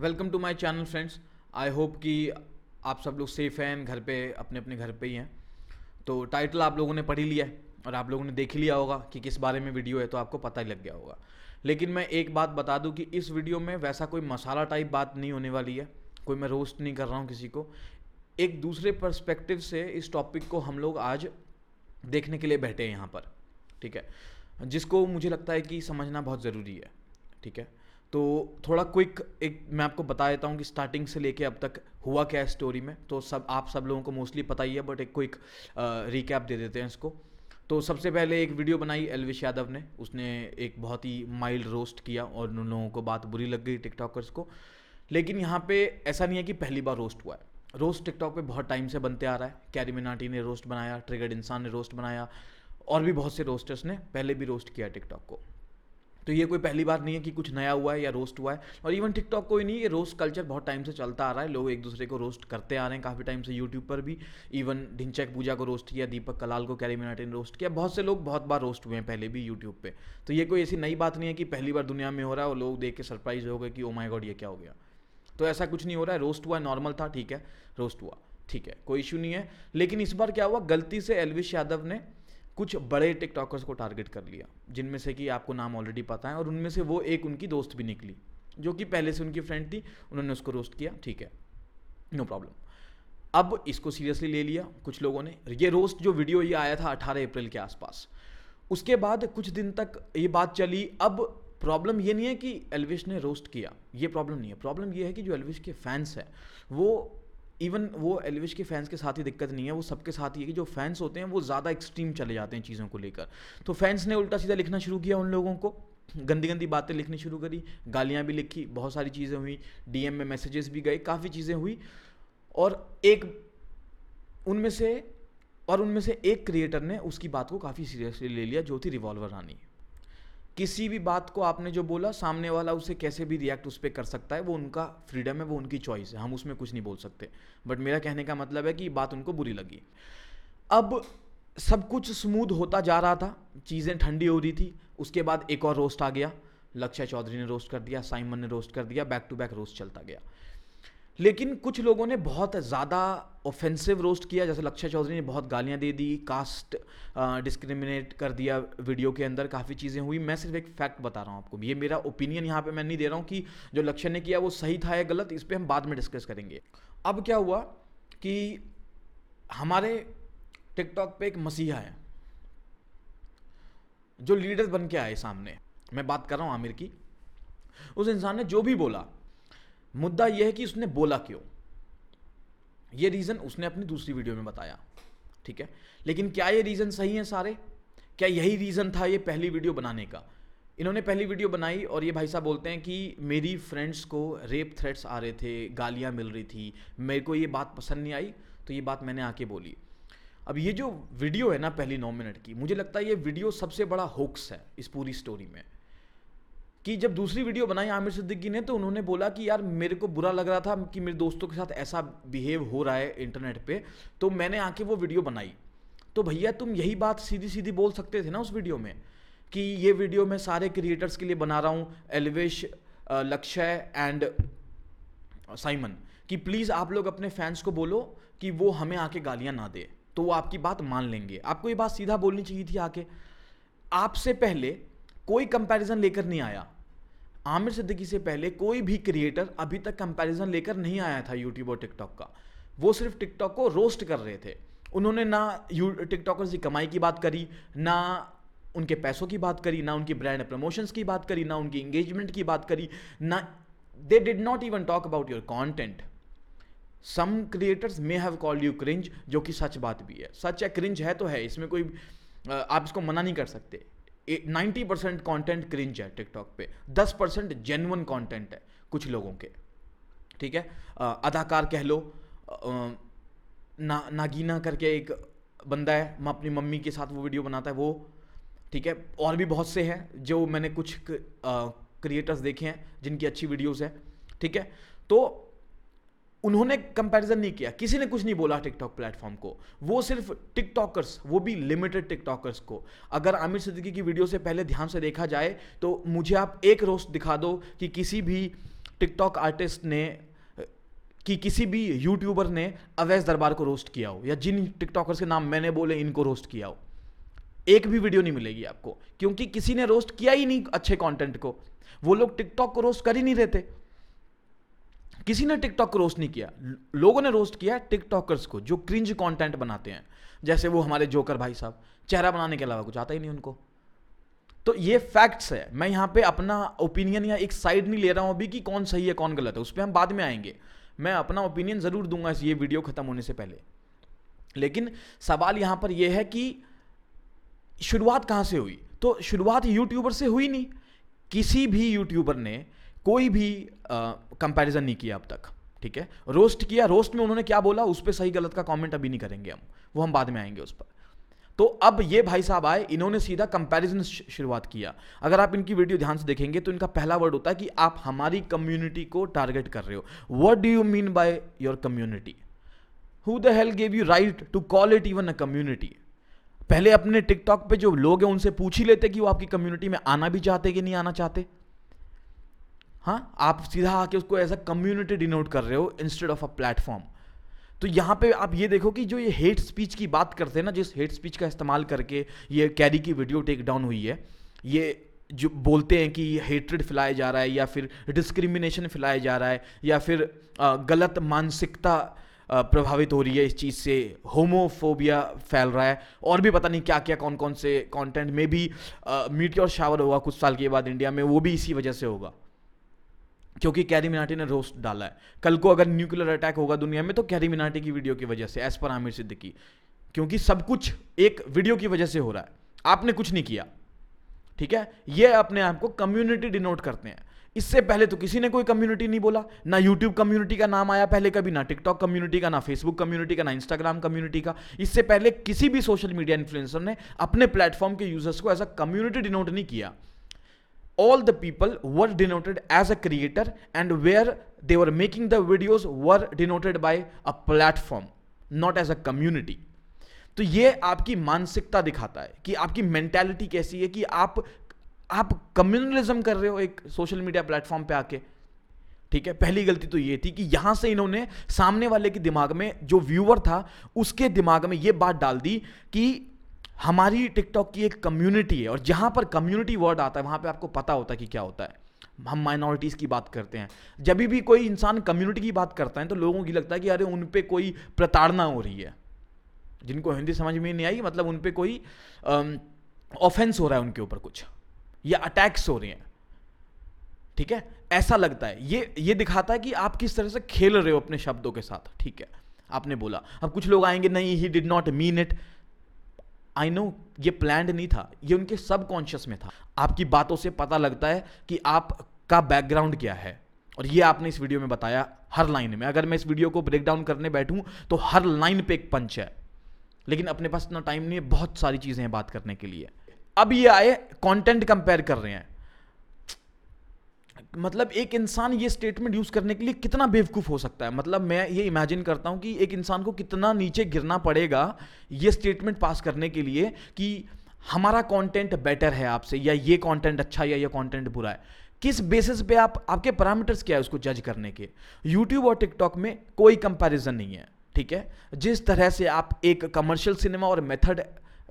Welcome to my channel friends I hope कि आप सब लोग सेफ़ हैं, घर पे अपने अपने घर पे ही हैं। तो टाइटल आप लोगों ने पढ़ ही लिया है और आप लोगों ने देख ही लिया होगा कि किस बारे में वीडियो है तो आपको पता ही लग गया होगा। लेकिन मैं एक बात बता दूँ कि इस वीडियो में वैसा कोई मसाला टाइप बात नहीं होने वाली है। कोई मैं रोस्ट नहीं कर रहा हूँ किसी को। एक दूसरे पर्सपेक्टिव से इस टॉपिक को हम लोग आज देखने के लिए बैठे हैं यहाँ पर, ठीक है? जिसको मुझे लगता है कि समझना बहुत ज़रूरी है, ठीक है? तो थोड़ा क्विक एक मैं आपको बता देता हूँ कि स्टार्टिंग से लेके अब तक हुआ क्या है स्टोरी में। तो सब, आप सब लोगों को मोस्टली पता ही है बट एक क्विक रिकैप दे देते हैं इसको। तो सबसे पहले एक वीडियो बनाई एलविश यादव ने। उसने एक बहुत ही माइल्ड रोस्ट किया और उन लोगों को बात बुरी लग गई टिकटॉकर्स को। लेकिन यहाँ पे ऐसा नहीं है कि पहली बार रोस्ट हुआ है। रोस्ट टिकटॉक पे बहुत टाइम से बनते आ रहा है। कैरी मिनाटी ने रोस्ट बनाया ट्रिगर्ड इंसान ने रोस्ट बनाया और भी बहुत से रोस्टर्स ने पहले भी रोस्ट किया टिकटॉक को। तो ये कोई पहली बार नहीं है कि कुछ नया हुआ है या रोस्ट हुआ है। और इवन टिकटॉक कोई नहीं, ये रोस्ट कल्चर बहुत टाइम से चलता आ रहा है। लोग एक दूसरे को रोस्ट करते आ रहे हैं काफ़ी टाइम से यूट्यूब पर भी। इवन ढिंचक पूजा को रोस्ट किया दीपक कलाल को कैरी मिनाटी ने रोस्ट किया। बहुत से लोग बहुत बार रोस्ट हुए हैं पहले भी यूट्यूब पर तो ये कोई ऐसी नई बात नहीं है कि पहली बार दुनिया में हो रहा है और लोग देख के सरप्राइज़ हो गए कि ओ माई गॉड ये क्या हो गया? तो ऐसा कुछ नहीं हो रहा है। रोस्ट हुआ नॉर्मल था, ठीक है। रोस्ट हुआ, ठीक है, कोई इशू नहीं है। लेकिन इस बार क्या हुआ? गलती से एलविश यादव ने कुछ बड़े टिकटॉकर्स को टारगेट कर लिया, जिनमें से कि आपको नाम ऑलरेडी पता है और उनमें से वो एक उनकी दोस्त भी निकली, जो कि पहले से उनकी फ्रेंड थी, उन्होंने उसको रोस्ट किया, ठीक है नो प्रॉब्लम अब इसको सीरियसली ले लिया कुछ लोगों ने, ये रोस्ट जो वीडियो ये आया था 18 अप्रैल के आसपास, उसके बाद कुछ दिन तक ये बात चली, अब प्रॉब्लम ये नहीं है कि एलविश ने रोस्ट किया, ये प्रॉब्लम नहीं है प्रॉब्लम ये है कि जो एलविश के फैंस हैं, वो इवन वो एलविश के फैंस के साथ ही दिक्कत नहीं है, वो सबके साथ ही है कि जो फैंस होते हैं, वो ज़्यादा एक्सट्रीम चले जाते हैं चीज़ों को लेकर। तो फैंस ने उल्टा सीधा लिखना शुरू किया उन लोगों को। गंदी गंदी बातें लिखनी शुरू करी, गालियाँ भी लिखी, बहुत सारी चीज़ें हुई डीएम में मैसेजेस भी गए, काफ़ी चीज़ें हुई। और एक, उनमें से, और उनमें से एक क्रिएटर ने उसकी बात को काफ़ी सीरियसली ले लिया, जो थी रिवॉल्वर रानी। किसी भी बात को आपने जो बोला, सामने वाला उसे कैसे भी रिएक्ट उस पर कर सकता है, वो उनका फ्रीडम है, वो उनकी चॉइस है, हम उसमें कुछ नहीं बोल सकते। बट मेरा कहने का मतलब है कि बात उनको बुरी लगी। अब सब कुछ स्मूथ होता जा रहा था, चीज़ें ठंडी हो रही थी, उसके बाद एक और रोस्ट आ गया, लक्ष्य चौधरी ने रोस्ट कर दिया, साइमन ने रोस्ट कर दिया बैक टू बैक रोस्ट चलता गया। लेकिन कुछ लोगों ने बहुत ज़्यादा ऑफेंसिव रोस्ट किया, जैसे लक्ष्य चौधरी ने बहुत गालियाँ दे दी कास्ट डिस्क्रिमिनेट कर दिया वीडियो के अंदर, काफ़ी चीज़ें हुई। मैं सिर्फ़ एक फैक्ट बता रहा हूँ आपको। ये मेरा ओपिनियन यहाँ पे मैं नहीं दे रहा हूँ कि जो लक्ष्य ने किया वो सही था या गलत, इस पर हम बाद में डिस्कस करेंगे। अब क्या हुआ कि हमारे टिकटॉक पे एक मसीहा है, जो लीडर बन के आए सामने। मैं बात कर रहा हूँ आमिर की। उस इंसान ने जो भी बोला मुद्दा यह है कि उसने बोला क्यों? ये रीज़न उसने अपनी दूसरी वीडियो में बताया, ठीक है? लेकिन क्या ये रीज़न सही है सारे? क्या यही रीज़न था ये पहली वीडियो बनाने का? इन्होंने पहली वीडियो बनाई और ये भाई साहब बोलते हैं कि मेरी फ्रेंड्स को रेप थ्रेट्स आ रहे थे, गालियाँ मिल रही थी, मेरे को ये बात पसंद नहीं आई तो ये बात मैंने आके बोली। अब ये जो वीडियो है ना पहली नौ मिनट की, मुझे लगता है ये वीडियो सबसे बड़ा होक्स है इस पूरी स्टोरी में। कि जब दूसरी वीडियो बनाई आमिर सिद्दीकी ने तो उन्होंने बोला कि यार मेरे को बुरा लग रहा था कि मेरे दोस्तों के साथ ऐसा बिहेव हो रहा है इंटरनेट पे तो मैंने आके वो वीडियो बनाई। तो भैया, तुम यही बात सीधी सीधी बोल सकते थे ना उस वीडियो में, कि ये वीडियो मैं सारे क्रिएटर्स के लिए बना रहा हूँ, एलवेश लक्ष्य एंड साइमन, कि प्लीज़ आप लोग अपने फैंस को बोलो कि वो हमें आके गालियाँ ना दे तो वो आपकी बात मान लेंगे। आपको ये बात सीधा बोलनी चाहिए थी आके। आपसे पहले कोई कंपैरिजन लेकर नहीं आया। आमिर सिद्दीकी से पहले कोई भी क्रिएटर अभी तक कंपैरिजन लेकर नहीं आया था यूट्यूब और टिकटॉक का। वो सिर्फ़ टिकटॉक को रोस्ट कर रहे थे। उन्होंने ना यू टिकटॉकर्स की कमाई की बात करी, ना उनके पैसों की बात करी, ना उनकी ब्रांड प्रमोशंस की बात करी, ना उनकी इंगेजमेंट की बात करी, ना they did not even talk about your content some creators may have called you cringe जो कि सच बात भी है। सच है क्रिंज है तो है, इसमें कोई आप इसको मना नहीं कर सकते। नाइन्टी परसेंट कॉन्टेंट क्रिंज है टिकटॉक पे। दस परसेंट जेनुअन कॉन्टेंट है कुछ लोगों के। ठीक है? अदाकार कह लो ना, नागीना करके एक बंदा है, मैं अपनी मम्मी के साथ वो वीडियो बनाता है, वो। ठीक है? और भी बहुत से हैं जो मैंने कुछ क्रिएटर्स देखे हैं, जिनकी अच्छी वीडियोस है। ठीक है? तो उन्होंने कंपैरिजन नहीं किया। किसी ने कुछ नहीं बोला टिकटॉक प्लेटफॉर्म को। वो सिर्फ़ टिकटॉकर्स वो भी लिमिटेड टिकटॉकर्स को। अगर आमिर सिद्दीकी की वीडियो से पहले ध्यान से देखा जाए तो मुझे आप एक रोस्ट दिखा दो कि किसी भी टिकटॉक आर्टिस्ट ने, कि किसी भी यूट्यूबर ने अवैध दरबार को रोस्ट किया हो, या जिन टिकटॉकर्स के नाम मैंने बोले, इनको रोस्ट किया हो। एक भी वीडियो नहीं मिलेगी आपको। क्योंकि किसी ने रोस्ट किया ही नहीं अच्छे कंटेंट को। वो लोग टिकटॉक को रोस्ट कर ही नहीं रहते किसी ने टिकटॉक को रोस्ट नहीं किया। लोगों ने रोस्ट किया टिकटॉकर्स को, जो क्रिंज कंटेंट बनाते हैं। जैसे वो हमारे जोकर भाई साहब, चेहरा बनाने के अलावा कुछ आता ही नहीं उनको। तो ये फैक्ट्स है। मैं यहाँ पे अपना ओपिनियन या एक साइड नहीं ले रहा हूँ अभी कि कौन सही है, कौन गलत है। उस पर हम बाद में आएँगे। मैं अपना ओपिनियन ज़रूर दूँगा इस ये वीडियो ख़त्म होने से पहले। लेकिन सवाल यहाँ पर यह है कि शुरुआत कहाँ से हुई? तो शुरुआत यूट्यूबर से हुई नहीं। किसी भी यूट्यूबर ने कोई भी कंपैरिजन नहीं किया अब तक, ठीक है? रोस्ट किया रोस्ट में उन्होंने क्या बोला, उस पर सही गलत का कमेंट अभी नहीं करेंगे हम, वो हम बाद में आएँगे उस पर। तो अब ये भाई साहब आए, इन्होंने सीधा कंपैरिजन शुरुआत किया। अगर आप इनकी वीडियो ध्यान से देखेंगे तो इनका पहला वर्ड होता है कि आप हमारी कम्युनिटी को टारगेट कर रहे हो। What do you mean by your community who the hell gave you right to call it even a community पहले अपने टिकटॉक पे जो लोग हैं, उनसे पूछ ही लेते कि वो आपकी कम्युनिटी में आना भी चाहते कि नहीं आना चाहते? हाँ आप सीधा आके उसको एज अ कम्युनिटी डिनोट कर रहे हो इंस्टेड ऑफ़ अ प्लेटफॉर्म तो यहाँ पे आप ये देखो कि जो ये हेट स्पीच की बात करते हैं ना, जिस हेट स्पीच का इस्तेमाल करके ये कैरी की वीडियो टेक डाउन हुई है, ये जो बोलते हैं कि हेट्रेड फैलाया जा रहा है या फिर डिस्क्रिमिनेशन फैलाया जा रहा है या फिर गलत मानसिकता प्रभावित हो रही है इस चीज़ से होमोफोबिया फैल रहा है, और भी पता नहीं क्या क्या कौन कौन से कंटेंट में भी मीट और शावर होगा कुछ साल के बाद इंडिया में, वो भी इसी वजह से होगा। क्योंकि कैरी मिनाटी ने रोस्ट डाला है। कल को अगर न्यूक्लियर अटैक होगा दुनिया में तो कैरी मिनाटी की वीडियो की वजह से एज पर आमिर सिद्दीकी। क्योंकि सब कुछ एक वीडियो की वजह से हो रहा है। आपने कुछ नहीं किया। ठीक है? ये अपने आप को कम्युनिटी डिनोट करते हैं। इससे पहले तो किसी ने कोई कम्युनिटी नहीं बोला। ना यूट्यूब कम्युनिटी का नाम आया पहले कभी, ना टिकटॉक कम्युनिटी का, ना फेसबुक कम्युनिटी का, ना इंस्टाग्राम कम्युनिटी का। इससे पहले किसी भी सोशल मीडिया इन्फ्लुएंसर ने अपने प्लेटफॉर्म के यूज़र्स को एज अ कम्युनिटी डिनोट नहीं किया। All the people were denoted as a creator and where they were making the videos were denoted by a platform, not as a community. तो ये आपकी मानसिकता दिखाता है कि आपकी मेंटालिटी कैसी है कि आप आप कम्युनलिज्म कर रहे हो एक सोशल मीडिया प्लेटफॉर्म पे आके। ठीक है? पहली गलती तो ये थी कि यहाँ से इन्होंने सामने वाले के दिमाग में जो व्यूअर था, उसके दिमाग में ये बात डाल दी कि हमारी टिकटॉक की एक कम्युनिटी है और जहाँ पर कम्युनिटी वर्ड आता है, वहाँ पे आपको पता होता है कि क्या होता है। हम माइनॉरिटीज़ की बात करते हैं। जब भी कोई इंसान कम्युनिटी की बात करता है तो लोगों की लगता है कि अरे, उन पर कोई प्रताड़ना हो रही है। जिनको हिंदी समझ में नहीं आई मतलब उन पर कोई ऑफेंस हो रहा है उनके ऊपर कुछ, या अटैक्स हो रहे हैं। ठीक है? ऐसा लगता है। ये ये दिखाता है कि आप किस तरह से खेल रहे हो अपने शब्दों के साथ। ठीक है? आपने बोला। अब कुछ लोग आएँगे, नहीं he did not mean it I know ये प्लान नहीं था, ये उनके सबकॉन्शियस में था। आपकी बातों से पता लगता है कि आपका बैकग्राउंड क्या है। और ये आपने इस वीडियो में बताया हर लाइन में। अगर मैं इस वीडियो को ब्रेक डाउन करने बैठूं तो हर लाइन पे एक पंच है। लेकिन अपने पास इतना टाइम नहीं है, बहुत सारी चीज़ें हैं बात करने के लिए। अब ये आए कंटेंट कंपेयर कर रहे हैं। मतलब एक इंसान ये स्टेटमेंट यूज़ करने के लिए कितना बेवकूफ़ हो सकता है? मतलब मैं ये इमेजिन करता हूँ कि एक इंसान को कितना नीचे गिरना पड़ेगा ये स्टेटमेंट पास करने के लिए कि हमारा कंटेंट बेटर है आपसे, या ये कंटेंट अच्छा है या ये कंटेंट बुरा है। किस बेसिस पे आप, आपके पैरामीटर्स क्या है उसको जज करने के? यूट्यूब और टिकटॉक में कोई कंपैरिजन नहीं है, ठीक है? जिस तरह से आप एक कमर्शियल सिनेमा और मेथड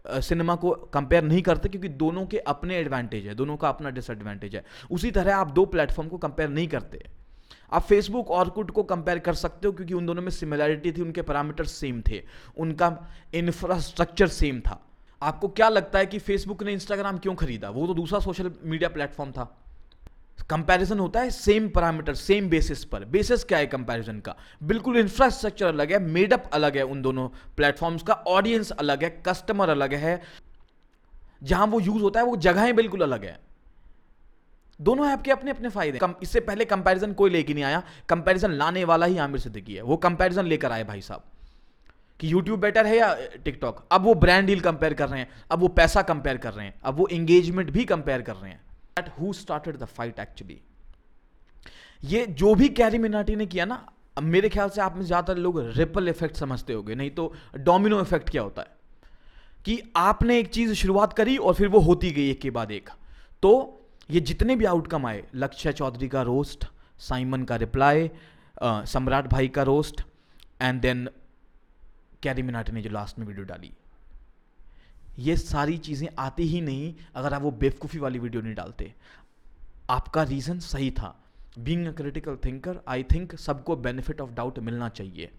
सिनेमा को कंपेयर नहीं करते क्योंकि दोनों के अपने एडवांटेज है, दोनों का अपना डिसएडवांटेज है। उसी तरह आप दो प्लेटफॉर्म को कंपेयर नहीं करते। आप फेसबुक और कुट को कंपेयर कर सकते हो क्योंकि उन दोनों में सिमिलैरिटी थी, उनके पैरामीटर सेम थे, उनका इंफ्रास्ट्रक्चर सेम था। आपको क्या लगता है कि फेसबुक ने इंस्टाग्राम क्यों खरीदा? वो तो दूसरा सोशल मीडिया प्लेटफॉर्म था। कंपैरिजन होता है सेम पैरामीटर सेम बेसिस पर। बेसिस क्या है कंपैरिजन का? बिल्कुल इंफ्रास्ट्रक्चर अलग है मेडअप अलग है उन दोनों प्लेटफॉर्म्स का। ऑडियंस अलग है कस्टमर अलग है। जहाँ वो यूज़ होता है, वो जगहें बिल्कुल अलग है। दोनों ऐप के अपने अपने फ़ायदे। कम, इससे पहले कंपैरिजन कोई लेके नहीं आया। कंपैरिजन लाने वाला ही आमिर सिद्दीकी है। वो कंपैरिजन लेकर आए भाई साहब कि यूट्यूब बेटर है या टिकटॉक अब वो ब्रांड डील कंपेयर कर रहे हैं। अब वो पैसा कंपेयर कर रहे हैं। अब वो एंगेजमेंट भी कंपेयर कर रहे हैं। Who started the fight actually ये जो भी कैरी मिनाटी ने किया ना मेरे ख्याल से आप में ज़्यादातर लोग रिपल इफ़ेक्ट समझते होंगे, नहीं तो डोमिनो इफ़ेक्ट क्या होता है? कि आपने एक चीज़ शुरुआत करी और फिर वो होती गई एक के बाद एक। तो ये जितने भी आउटकम आए, लक्ष्य चौधरी का रोस्ट साइमन का रिप्लाई सम्राट भाई का roast and then Carry Minati ने जो लास्ट में वीडियो डाली। ये सारी चीज़ें आती ही नहीं अगर आप वो बेवकूफ़ी वाली वीडियो नहीं डालते। आपका रीज़न सही था। Being a critical thinker I think सबको बेनिफिट ऑफ़ डाउट मिलना चाहिए।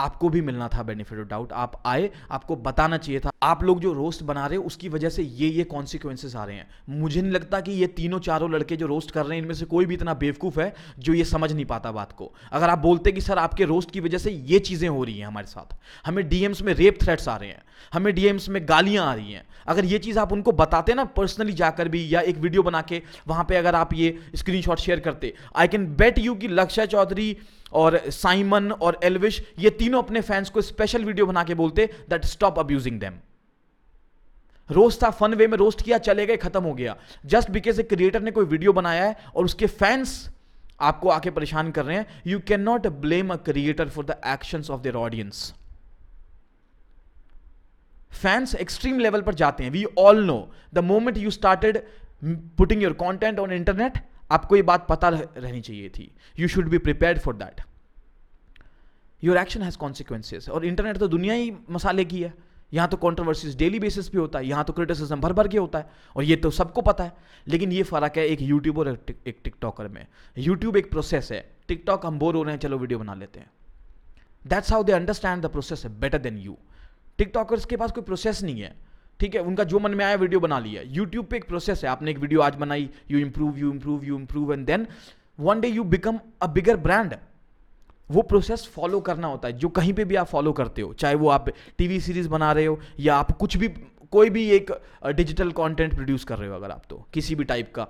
आपको भी मिलना था बेनिफिट ऑफ़ डाउट आप आए, आपको बताना चाहिए था। आप लोग जो रोस्ट बना रहे हो, उसकी वजह से ये ये कॉन्सिक्वेंसेस आ रहे हैं। मुझे नहीं लगता कि ये तीनों, चारों लड़के जो रोस्ट कर रहे हैं, इनमें से कोई भी इतना बेवकूफ़ है जो ये समझ नहीं पाता बात को। अगर आप बोलते कि, सर, आपके रोस्ट की वजह से ये चीज़ें हो रही हैं हमारे साथ। हमें डीएम्स में रेप थ्रेट्स आ रहे हैं। हमें डीएम्स में गालियाँ आ रही हैं। अगर ये चीज़ आप उनको बताते ना पर्सनली जाकर भी या एक वीडियो बना के, वहाँ पर अगर आप ये स्क्रीनशॉट शेयर करते आई कैन बेट यू कि लक्ष्य चौधरी और साइमन और एलविश ये तीनों अपने फैंस को स्पेशल वीडियो बना के बोलते that stop abusing them roast था फन वे में रोस्ट किया, चले गए, खत्म हो गया। जस्ट बिकॉज़ ए क्रिएटर ने कोई वीडियो बनाया है और उसके फैंस आपको आके परेशान कर रहे हैं you can not blame a creator for the action of their audience fans extreme level पर जाते हैं। We all know the moment you started putting your content on internet आपको ये बात पता रहनी चाहिए थी। You should be prepare for that your action has consequences और इंटरनेट तो दुनिया ही मसाले की है। यहाँ तो कॉन्ट्रोवर्सीज डेली बेसिस पे होता है। यहाँ तो क्रिटिसिज्म भर भर के होता है। और ये तो सबको पता है। लेकिन ये फ़र्क है एक यूट्यूब और एक टिकटॉकर में। यूट्यूब एक प्रोसेस है। टिकटॉक हम बोर हो रहे हैं, चलो वीडियो बना लेते हैं। That's how they understand the process better than you TikTokers के पास कोई प्रोसेस नहीं है। ठीक है, उनका जो मन में आया वीडियो बना लिया। यूट्यूब पे एक प्रोसेस है। आपने एक वीडियो आज बनाई you improve you improve you improve and then one day you become a bigger brand वो प्रोसेस फॉलो करना होता है। जो कहीं पे भी आप फॉलो करते हो, चाहे वो आप टीवी सीरीज़ बना रहे हो, या आप कुछ भी, कोई भी एक डिजिटल कंटेंट प्रोड्यूस कर रहे हो अगर आप तो किसी भी टाइप का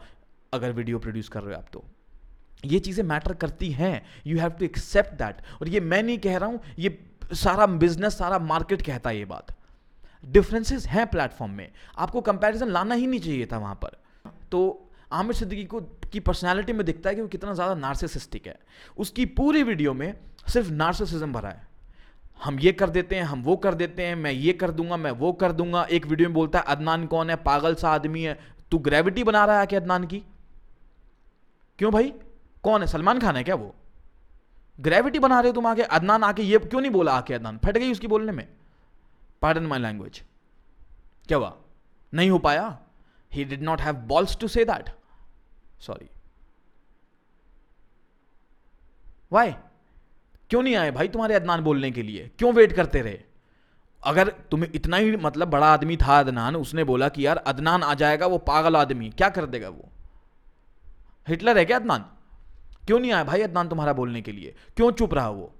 अगर वीडियो प्रोड्यूस कर रहे हो आप तो। ये चीज़ें मैटर करती हैं। You have to accept that और ये मैं नहीं कह रहा हूँ, ये सारा बिज़नेस सारा मार्केट कहता है ये बात। डिफरेंसेस हैं प्लेटफॉर्म में। आपको कंपैरिजन लाना ही नहीं चाहिए था वहाँ पर। तो आमिर सिद्दीकी को, की पर्सनैलिटी में दिखता है कि वो कितना ज़्यादा नार्सिसिस्टिक है। उसकी पूरी वीडियो में सिर्फ़ नार्सिसिज्म भरा है। हम ये कर देते हैं, हम वो कर देते हैं, मैं ये कर दूँगा, मैं वो कर दूँगा। एक वीडियो में बोलता है, अदनान कौन है? पागल सा आदमी है। तू ग्रेविटी बना रहा है कि अदनान की? क्यों भाई? कौन है? सलमान खान है क्या वो? ग्रेविटी बना रहे हो तुम आके? अदनान आके ये क्यों नहीं बोला आके अदनान? फट गई उसकी बोलने में। पार्डन माई लैंग्वेज क्या हुआ? नहीं हो पाया? He did not have balls to say that sorry why क्यों नहीं आए भाई तुम्हारे अदनान बोलने के लिए? क्यों वेट करते रहे? अगर तुम्हें इतना ही मतलब बड़ा आदमी था अदनान, उसने बोला कि यार अदनान आ जाएगा, वो पागल आदमी क्या कर देगा वो? हिटलर है क्या अदनान? क्यों नहीं आया भाई अदनान तुम्हारा बोलने के लिए? क्यों चुप रहा वो?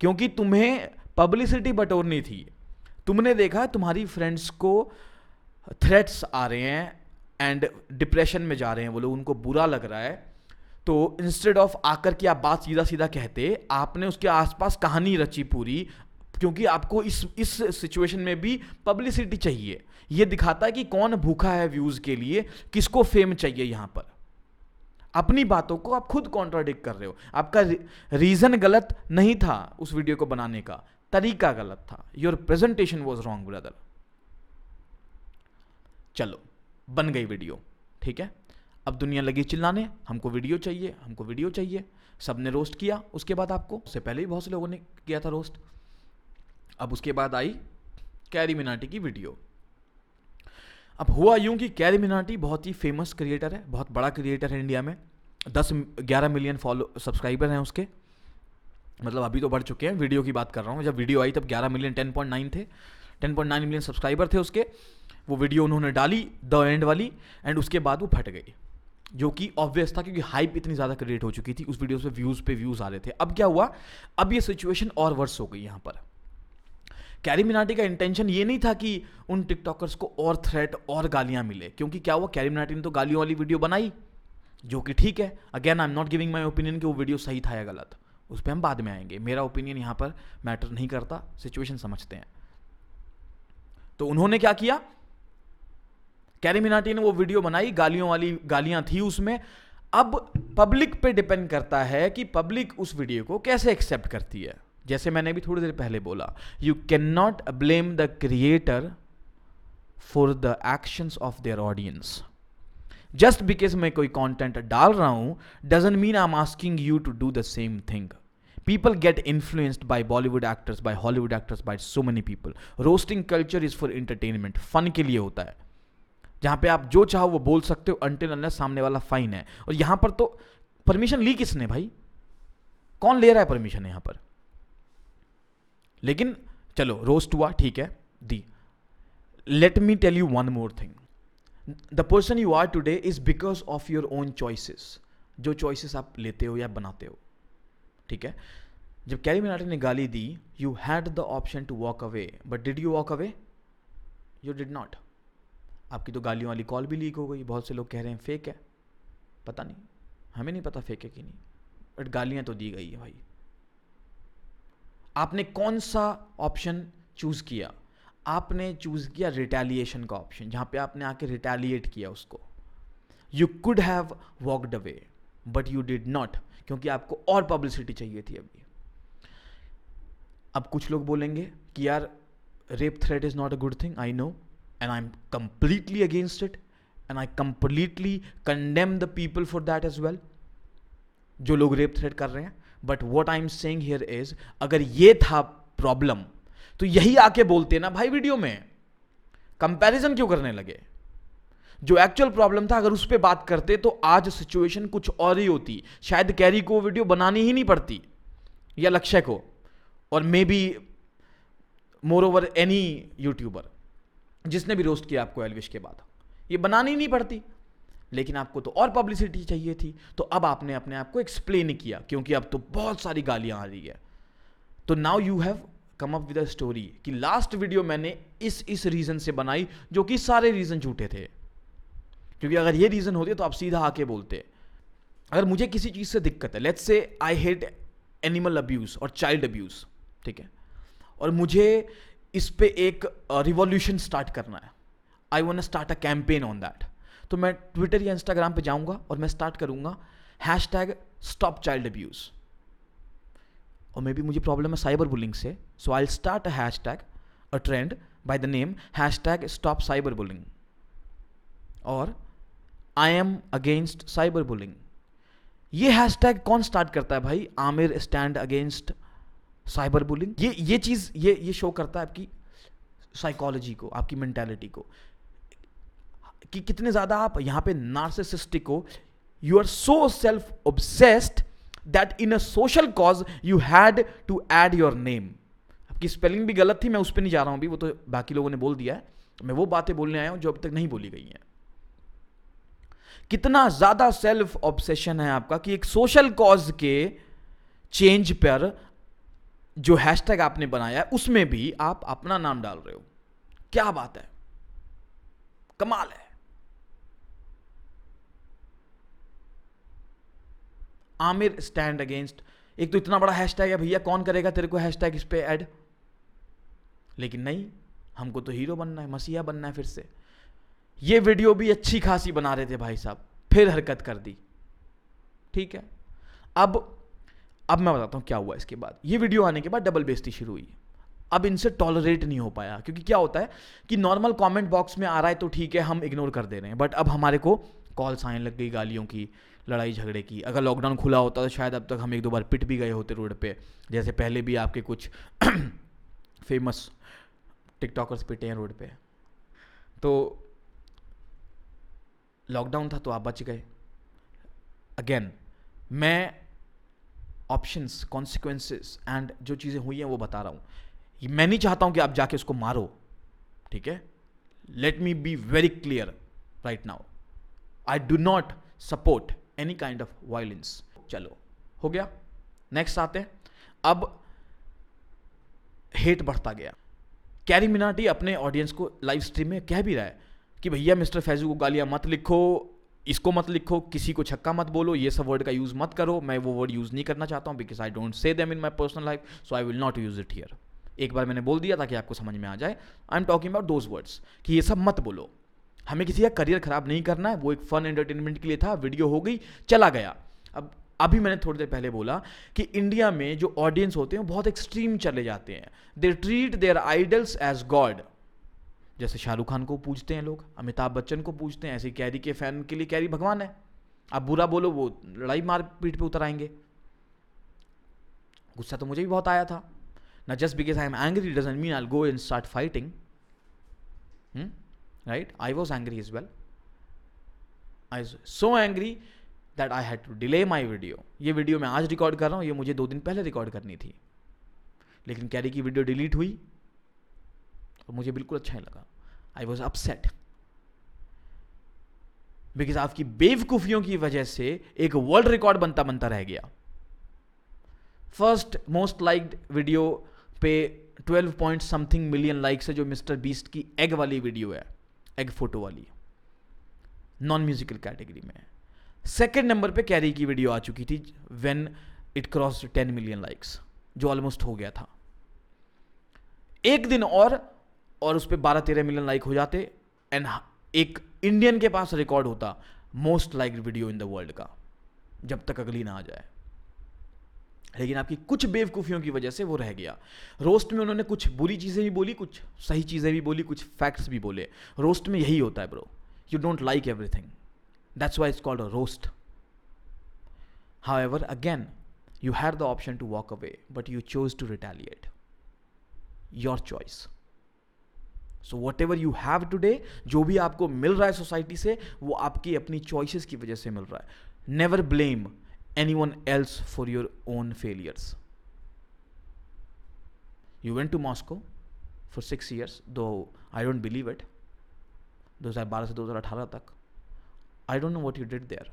क्योंकि तुम्हें पब्लिसिटी बटोरनी थी। तुमने देखा तुम्हारी फ्रेंड्स को थ्रेट्स आ रहे हैं एंड डिप्रेशन में जा रहे हैं वो लोग, उनको बुरा लग रहा है। तो इंस्टेड ऑफ़ आकर के आप बात सीधा सीधा कहते, आपने उसके आसपास कहानी रची पूरी, क्योंकि आपको इस इस सिचुएशन में भी पब्लिसिटी चाहिए। ये दिखाता है कि कौन भूखा है व्यूज़ के लिए, किसको फेम चाहिए यहाँ पर। अपनी बातों को आप खुद कॉन्ट्राडिक्ट कर रहे हो। आपका रीजन गलत नहीं था उस वीडियो को बनाने का। तरीका गलत था। Your presentation was wrong brother चलो, बन गई वीडियो ठीक है? अब दुनिया लगी चिल्लाने, हमको वीडियो चाहिए, हमको वीडियो चाहिए। सबने रोस्ट किया, उसके बाद आपको, उससे पहले ही बहुत से लोगों ने किया था रोस्ट अब उसके बाद आई कैरी मिनाटी की वीडियो अब हुआ यूँ कि कैरी मिनाटी बहुत ही फ़ेमस क्रिएटर है, बहुत बड़ा क्रिएटर है इंडिया में। दस, ग्यारह मिलियन फॉलो सब्सक्राइबर हैं उसके। मतलब अभी तो बढ़ चुके हैं। वीडियो की बात कर रहा हूँ। जब वीडियो आई तब 11 मिलियन 10.9 थे। 10.9 मिलियन सब्सक्राइबर थे उसके। वो वीडियो उन्होंने डाली द एंड वाली एंड उसके बाद वो फट गई। जो कि ऑब्वियस था क्योंकि हाइप इतनी ज़्यादा क्रिएट हो चुकी थी। उस वीडियो से व्यूज़ पे व्यूज़ आ रहे थे। अब क्या हुआ? अब ये सिचुएशन और वर्स हो गई यहाँ पर। कैरी मिनाटी का इंटेंशन ये नहीं था कि उन टिकटॉकर्स को और थ्रेट और गालियाँ मिले। क्योंकि क्या हुआ? कैरी मिनाटी ने तो गालियों वाली वीडियो बनाई, जो कि ठीक है। Again I am not giving my opinion कि वो वीडियो सही था या गलत। उस पर हम बाद में आएँगे। मेरा ओपिनियन यहाँ पर मैटर नहीं करता सिचुएशन समझते हैं। तो उन्होंने क्या किया? कैरी मिनाटी ने वो वीडियो बनाई, गालियों वाली गालियाँ थी उसमें। अब पब्लिक पे डिपेंड करता है कि पब्लिक उस वीडियो को कैसे एक्सेप्ट करती है। जैसे मैंने भी थोड़ी देर पहले बोला you can not blame the creator for the actions of their audience just because मैं कोई कंटेंट डाल रहा हूँ doesn't mean I am asking you to do the same thing people get influenced by Bollywood actors by Hollywood actors by so many people roasting culture is for entertainment fun के लिए होता है। जहाँ पे आप जो चाहो वो बोल सकते हो अंटिल अनलेस सामने वाला फाइन है। और यहाँ पर तो परमिशन ली किसने भाई? कौन ले रहा है परमिशन यहाँ पर? लेकिन चलो रोस्ट हुआ, ठीक है, दी। Let me tell you one more thing the person you are today is because of your own choices जो चॉइसेस आप लेते हो या बनाते हो। ठीक है? जब कैरी मिनाटी ने गाली दी you had the option to walk away but did you walk away you did not आपकी तो गालियों वाली कॉल भी लीक हो गई। बहुत से लोग कह रहे हैं फेक है. पता नहीं। हमें नहीं पता फेक है कि नहीं। बट गालियाँ तो दी गई है भाई। आपने कौन सा ऑप्शन चूज़ किया? आपने चूज़ किया रिटेलिएशन का ऑप्शन जहाँ पे आपने आके रिटेलिएट किया उसको। You could have walked away but you did not क्योंकि आपको और पब्लिसिटी चाहिए थी अभी। अब कुछ लोग बोलेंगे कि यार rape threat is not a good thing I know and I am completely against it and I completely condemn the people for that as well जो लोग रेप थ्रेट कर रहे हैं। But what I am saying here is अगर ये था problem तो यही आके बोलते ना भाई वीडियो में कंपैरिजन क्यों करने लगे? जो एक्चुअल प्रॉब्लम था, अगर उस पर बात करते तो आज सिचुएशन कुछ और ही होती। शायद कैरी को वीडियो बनानी ही नहीं पड़ती, या लक्ष्य को। और maybe moreover any YouTuber जिसने भी रोस्ट किया आपको एलविश के बाद। ये बनानी नहीं पड़ती, लेकिन आपको तो और पब्लिसिटी चाहिए थी। तो अब आपने अपने आप को एक्सप्लेन किया, क्योंकि अब तो बहुत सारी गालियाँ आ रही है। तो now you have come up with a story कि लास्ट वीडियो मैंने इस इस रीजन से बनाई, जो कि सारे रीजन झूठे थे। क्योंकि अगर ये रीजन होते तो आप सीधा आके बोलते। अगर मुझे किसी चीज़ से दिक्कत है let's say I hate animal abuse और चाइल्ड अब्यूज़ ठीक है? और मुझे इस पे एक रिवॉल्यूशन स्टार्ट करना है। I want start a campaign on that तो मैं ट्विटर या इंस्टाग्राम पे जाऊँगा और मैं स्टार्ट करूँगा hashtag stop child abuse और मे बी मुझे प्रॉब्लम है साइबर बुलिंग से। So I start a hashtag a trend by the name hashtag stop cyberbullying और I am against cyber bullying ये हैश टैग कौन start करता है भाई? Aamir stand against cyberbullying. ये ये चीज़, ये ये शो करता है आपकी साइकोलॉजी को, आपकी मेंटेलिटी को। कि कितने ज़्यादा आप यहाँ पे नार्सिसिस्टिक हो you are so self obsessed that in a social cause you had to add your name आपकी स्पेलिंग भी गलत थी, मैं उस पर नहीं जा रहा हूँ अभी, वो तो बाकी लोगों ने बोल दिया है। मैं वो बातें बोलने आया हूँ जो अभी तक नहीं बोली गई हैं। कितना ज़्यादा सेल्फ ऑब्सेशन है आपका कि एक सोशल कॉज के चेंज पर जो हैशटैग आपने बनाया है, उसमें भी आप अपना नाम डाल रहे हो। क्या बात है? कमाल है। आमिर स्टैंड अगेंस्ट एक तो इतना बड़ा हैशटैग है, भैया, कौन करेगा तेरे को हैशटैग इस पे ऐड लेकिन नहीं, हमको तो हीरो बनना है, मसीहा बनना है फिर से। ये वीडियो भी अच्छी खासी बना रहे थे भाई साहब, फिर हरकत कर दी। ठीक है? अब अब मैं बताता हूँ क्या हुआ इसके बाद। ये वीडियो आने के बाद डबल बेस्ती शुरू हुई। अब इनसे टॉलरेट नहीं हो पाया, क्योंकि क्या होता है कि नॉर्मल कमेंट बॉक्स में आ रहा है तो ठीक है, हम इग्नोर कर दे रहे हैं। बट अब हमारे को कॉल्स आने लग गई गालियों की, लड़ाई झगड़े की। अगर लॉकडाउन खुला होता तो शायद अब तक हम एक दो बार पिट भी गए होते रोड पे। जैसे पहले भी आपके कुछ फ़ेमस टिकटॉकर्स पिटे हैं रोड पे। तो लॉकडाउन था तो आप बच गए। अगेन मैं ऑप्शंस कॉन्सिक्वेंसेस एंड जो चीज़ें हुई हैं वो बता रहा हूँ। मैं नहीं चाहता हूँ कि आप जाके उसको मारो, ठीक है? Let me be very clear right now I do not support any kind of violence चलो, हो गया? नेक्स्ट आते हैं। अब हेट बढ़ता गया। कैरी मिनाटी अपने ऑडियंस को लाइव स्ट्रीम में कह भी रहा है कि भैया मिस्टर फैजू को गालियाँ मत लिखो इसको मत लिखो, किसी को छक्का मत बोलो, ये सब वर्ड का यूज़ मत करो। मैं वो वर्ड यूज़ नहीं करना चाहता हूँ because I don't say them in my personal life so I will not use it here एक बार मैंने बोल दिया ताकि आपको समझ में आ जाए। I am talking about those words कि ये सब मत बोलो। हमें किसी का करियर खराब नहीं करना है, वो एक फन एंटरटेनमेंट के लिए था वीडियो हो गई, चला गया। अब, अभी मैंने थोड़ी देर पहले बोला कि इंडिया में जो ऑडियंस होते हैं बहुत एक्सट्रीम चले जाते हैं। They treat their idols as god जैसे शाहरुख खान को पूछते हैं लोग, अमिताभ बच्चन को पूछते हैं, ऐसे कैरी के फ़ैन के लिए कैरी भगवान है। आप बुरा बोलो, वो लड़ाई मार पीठ पे उतर आएँगे। गुस्सा तो मुझे भी बहुत आया था। ना just because I am angry doesn't mean I go in start fighting right I was angry as well I so angry that I had to delay my video ये वीडियो मैं आज रिकॉर्ड कर रहा हूँ, ये मुझे दो दिन पहले रिकॉर्ड करनी थी। लेकिन कैरी की वीडियो डिलीट हुई। और मुझे बिल्कुल अच्छा नहीं लगा। आई वॉज़ अपसेट बिकॉज़ आपकी बेवकूफियों की वजह से एक वर्ल्ड रिकॉर्ड बनता बनता रह गया। फ़र्स्ट मोस्ट लाइक्ड वीडियो पे 12 पॉइंट समथिंग मिलियन लाइक्स है जो मिस्टर बीस्ट की एग वाली वीडियो है। एग फ़ोटो वाली। नॉन म्यूजिकल कैटेगरी में। सेकेंड नंबर पे कैरी की वीडियो आ चुकी थी when it cross 10 million likes जो ऑलमोस्ट हो गया था। एक दिन और और उस पर बारह तेरह मिलियन लाइक हो जाते एंड एक इंडियन के पास रिकॉर्ड होता most like video in the world का, जब तक अगली ना आ जाए। लेकिन आपकी कुछ बेवकूफ़ियों की वजह से वो रह गया। रोस्ट में उन्होंने कुछ बुरी चीज़ें भी बोली, कुछ सही चीज़ें भी बोली, कुछ फैक्ट्स भी बोले। रोस्ट में यही होता है bro you don't like everything that's why it's called a roast however again you have the option to walk away but you chose to retaliate your choice so whatever you have today जो भी आपको मिल रहा है society से, वो आपकी अपनी choices की वजह से मिल रहा है। Never blame anyone else for your own failures you went to Moscow for six years though I don't believe it दो हज़ार बारह से दो हज़ार अठारह तक। I don't know what you did there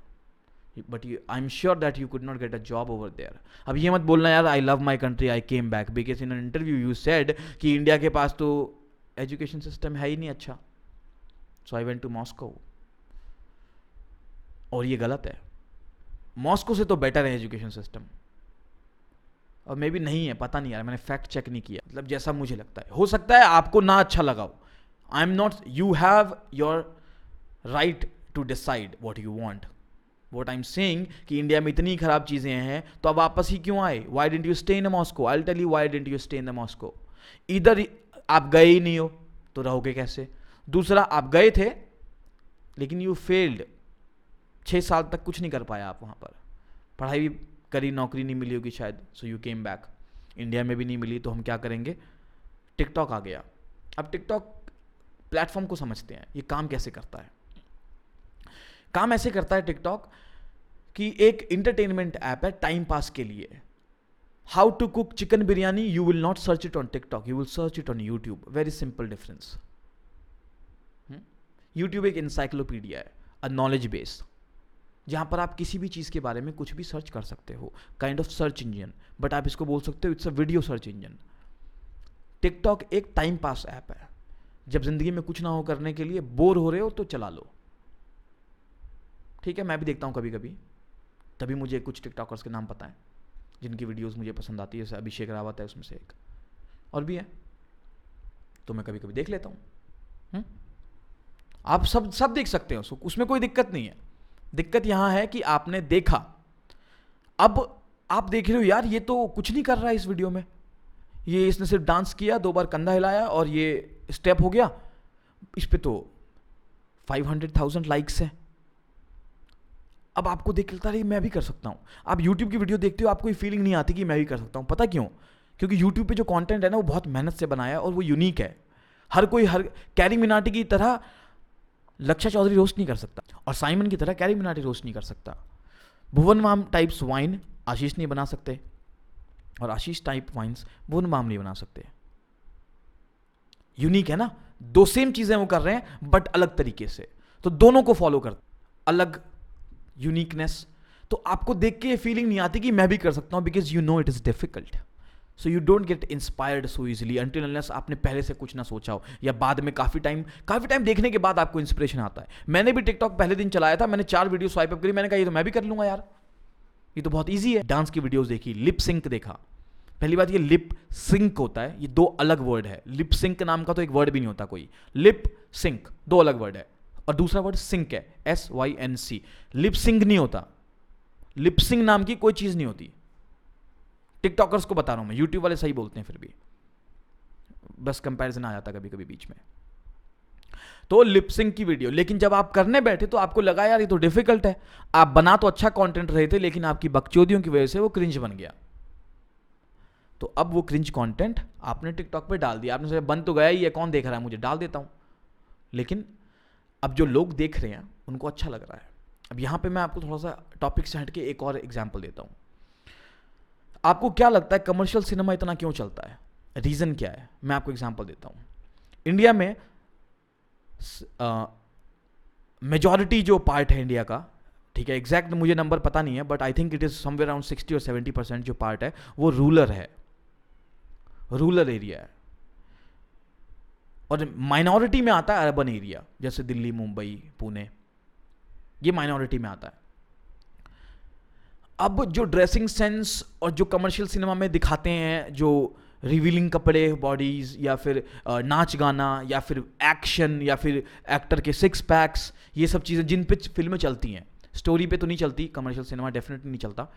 but you I am sure that you could not get a job over there अब ये मत बोलना, यार I love my country I came back because in interview you said कि India के पास तो education system है ही नहीं अच्छा। So I went to Moscow और ये गलत है। मॉस्को से तो बेटर है एजुकेशन सिस्टम। और मे भी नहीं है, पता नहीं यार, मैंने फैक्ट चेक नहीं किया। मतलब जैसा मुझे लगता है। हो सकता है आपको ना अच्छा लगाओ I am not you have your right to decide what you want what I am saying कि इंडिया में इतनी खराब चीज़ें हैं तो अब वापस ही क्यों आए? Why didn't you stay in Moscow I tell you why didn't you stay in the Moscow इधर आप गए ही नहीं हो तो रहोगे कैसे? दूसरा, आप गए थे, लेकिन यू फेल्ड छः साल तक कुछ नहीं कर पाया आप वहाँ पर। पढ़ाई भी करी, नौकरी नहीं मिली होगी शायद so you came back India में भी नहीं मिली तो हम क्या करेंगे? टिकटॉक आ गया। अब टिकटॉक प्लेटफॉर्म को समझते हैं, ये काम कैसे करता है? काम ऐसे करता है टिकटॉक कि एक इंटरटेनमेंट ऐप है टाइम पास के लिए। How to cook chicken biryani you will not search it on TikTok you will search it on YouTube very simple difference YouTube एक इंसाइक्लोपीडिया है अ नॉलेज बेस जहाँ पर आप किसी भी चीज़ के बारे में कुछ भी सर्च कर सकते हो. Kind of search engine but आप इसको बोल सकते हो it's a video search engine TikTok एक टाइम पास ऐप है. जब ज़िंदगी में कुछ ना हो करने के लिए बोर हो रहे हो तो चला लो. ठीक है, मैं भी देखता हूँ कभी कभी तभी मुझे कुछ टिकटॉकर्स के नाम पता है. जिनकी वीडियोस मुझे पसंद आती है, जैसे अभिषेक रावत है, उसमें से एक। और भी है। तो मैं कभी कभी देख लेता हूँ। हम्म? आप सब सब देख सकते हो उसमें कोई दिक्कत नहीं है। दिक्कत यहाँ है कि आपने देखा। अब आप देख रहे हो, यार, ये तो कुछ नहीं कर रहा है इस वीडियो में। ये इसने सिर्फ़ डांस किया, दो बार कंधा हिलाया और ये स्टेप हो गया। इस पर तो फाइव हंड्रेड थाउज़ेंड लाइक्स हैं। अब आपको देख लगता है मैं भी कर सकता हूँ। आप यूट्यूब की वीडियो देखते हो, आपको ये फीलिंग नहीं आती कि मैं भी कर सकता हूँ। पता क्यों? क्योंकि यूट्यूब पे जो कंटेंट है ना, वो बहुत मेहनत से बनाया है और वो यूनिक है। हर कोई, हर कैरी मिनाटी की तरह लक्षा चौधरी रोस्ट नहीं कर सकता और साइमन की तरह कैरी मिनाटी रोस्ट नहीं कर सकता। भुवन माम टाइप्स वाइन आशीष नहीं बना सकते और आशीष टाइप वाइन्स भुवन माम नहीं बना सकते। यूनिक है ना? दो सेम चीज़ें वो कर रहे हैं बट अलग तरीके से। तो दोनों को फॉलो कर अलग यूनिकनेस तो आपको देख के ये फीलिंग नहीं आती कि मैं भी कर सकता हूँ because you know it is difficult so you don't get inspired so easily until unless आपने पहले से कुछ ना सोचा हो, या बाद में काफ़ी टाइम काफ़ी टाइम देखने के बाद आपको इंस्पिरेशन आता है। मैंने भी टिकटॉक पहले दिन चलाया था, मैंने चार वीडियो स्वाइप अप करी, मैंने कहा, ये तो मैं भी कर लूँगा यार। ये तो बहुत ईजी है। डांस की वीडियोज़ देखी लिप सिंक देखा। पहली बात, ये लिप सिंक होता है, ये दो अलग वर्ड है। लिप सिंक नाम का तो एक वर्ड भी नहीं होता कोई। लिप सिंक दो अलग वर्ड है। और दूसरा वर्ड सिंक है S Y N C lip sync नहीं होता। लिपसिंग नाम की कोई चीज़ नहीं होती। टिकटॉकर्स को बता रहा हूँ मैं यूट्यूब वाले सही बोलते हैं फिर भी। बस कंपैरिजन आ जाता कभी कभी बीच में। तो लिपसिंग की वीडियो लेकिन जब आप करने बैठे तो आपको लगा, यार, ये तो डिफ़िकल्ट है। आप बना तो अच्छा कंटेंट रहे थे, लेकिन आपकी बकचोदियों की वजह से वो क्रिंज बन गया। तो अब वो क्रिंज कंटेंट आपने टिकटॉक पे डाल दिया। आपने सोचा, बन तो गया ही है, कौन देख रहा है मुझे? डाल देता हूँ। लेकिन अब जो लोग देख रहे हैं, उनको अच्छा लग रहा है। अब यहाँ पे मैं आपको थोड़ा सा टॉपिक से हट के एक और एग्ज़ाम्पल देता हूँ। आपको क्या लगता है कमर्शियल सिनेमा इतना क्यों चलता है? रीज़न क्या है? मैं आपको एग्ज़ाम्पल देता हूँ। इंडिया में मेजॉरिटी जो पार्ट है इंडिया का, ठीक है एग्जैक्ट मुझे नंबर पता नहीं है but I think it is somewhere around sixty और सेवेंटी परसेंट जो पार्ट है, वो रूरल है। रूरल एरिया है। और माइनॉरिटी में आता है अर्बन एरिया जैसे दिल्ली, मुंबई, पुणे। ये माइनॉरिटी में आता है। अब जो ड्रेसिंग सेंस और जो कमर्शियल सिनेमा में दिखाते हैं, जो रिवीलिंग कपड़े बॉडीज या फिर नाच गाना या फिर एक्शन या फिर एक्टर के सिक्स पैक्स ये सब चीज़ें जिन पे फ़िल्में चलती हैं। स्टोरी पे तो नहीं चलती कमर्शियल सिनेमा डेफिनेटली नहीं चलता।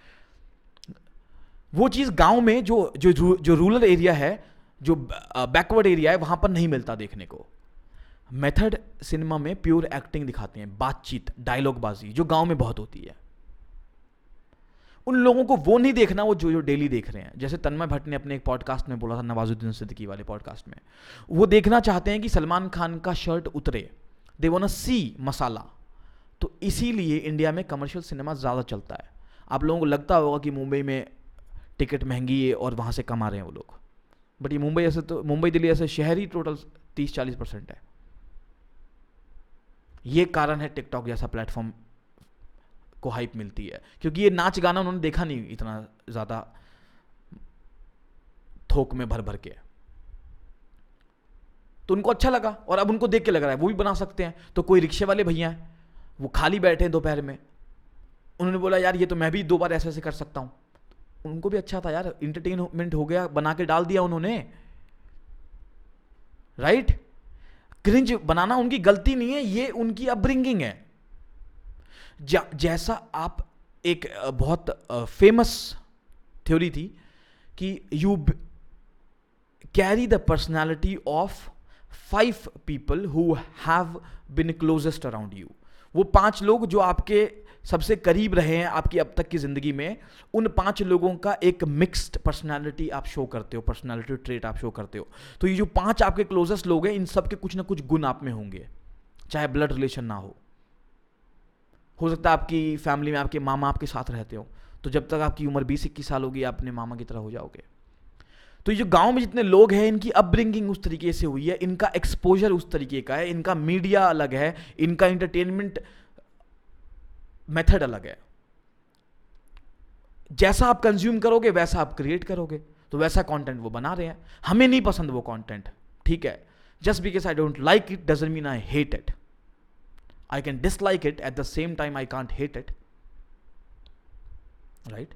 वो चीज़ गाँव में जो जो जो रूरल एरिया है जो बैकवर्ड एरिया है, वहाँ पर नहीं मिलता देखने को। मेथड सिनेमा में प्योर एक्टिंग दिखाते हैं, बातचीत डायलॉग बाजी जो गाँव में बहुत होती है। उन लोगों को वो नहीं देखना, वो जो जो डेली देख रहे हैं। जैसे तन्मय भट्ट ने अपने एक पॉडकास्ट में बोला था, नवाजुद्दीन सिद्दीकी वाले पॉडकास्ट में। वो देखना चाहते हैं कि सलमान खान का शर्ट उतरे। दे वन सी मसाला तो इसीलिए इंडिया में कमर्शियल सिनेमा ज़्यादा चलता है। आप लोगों को लगता होगा कि मुंबई में टिकट महँगी है और वहाँ से कमा रहे हैं वो लोग। बट ये मुंबई ऐसे तो मुंबई, दिल्ली ऐसे शहर ही टोटल तीस चालीस परसेंट है। ये कारण है टिकटॉक जैसा प्लेटफॉर्म को हाइप मिलती है। क्योंकि ये नाच गाना उन्होंने देखा नहीं इतना ज़्यादा थोक में भर भर के। तो उनको अच्छा लगा और अब उनको देख के लग रहा है, वो भी बना सकते हैं। तो कोई रिक्शे वाले भैया हैं, वो खाली बैठे हैं दोपहर में। उन्होंने बोला, यार, ये तो मैं भी दो बार ऐसे ऐसे कर सकता हूँ। उनको भी अच्छा था यार इंटरटेनमेंट हो गया, बना के डाल दिया उन्होंने। राइट क्रिंज बनाना उनकी गलती नहीं है, ये उनकी अपब्रिंगिंग है। जैसा आप एक बहुत फ़ेमस थ्योरी थी कि you carry the personality of five people who have been closest around you वो पाँच लोग जो आपके सबसे करीब रहे हैं आपकी अब तक की ज़िंदगी में, उन पाँच लोगों का एक मिक्स्ड पर्सनालिटी आप शो करते हो पर्सनालिटी ट्रेट आप शो करते हो। तो ये जो पाँच आपके क्लोजेस्ट लोग हैं, इन सब के कुछ ना कुछ गुण आप में होंगे, चाहे ब्लड रिलेशन ना हो। हो सकता है आपकी फैमिली में आपके मामा आपके साथ रहते हो तो जब तक आपकी उम्र बीस, इक्कीस साल होगी, आप अपने मामा की तरह हो जाओगे। तो ये जो गाँव में जितने लोग हैं, इनकी अपब्रिंगिंग उस तरीके से हुई है, इनका एक्सपोजर उस तरीके का है, इनका मीडिया अलग है, इनका इंटरटेनमेंट मेथड अलग है। जैसा आप कंज्यूम करोगे, वैसा आप क्रिएट करोगे। तो वैसा कंटेंट वो बना रहे हैं। हमें नहीं पसंद वो कंटेंट ठीक है? Just because I don't like it doesn't mean I hate it I can dislike it at the same time I can't hate it right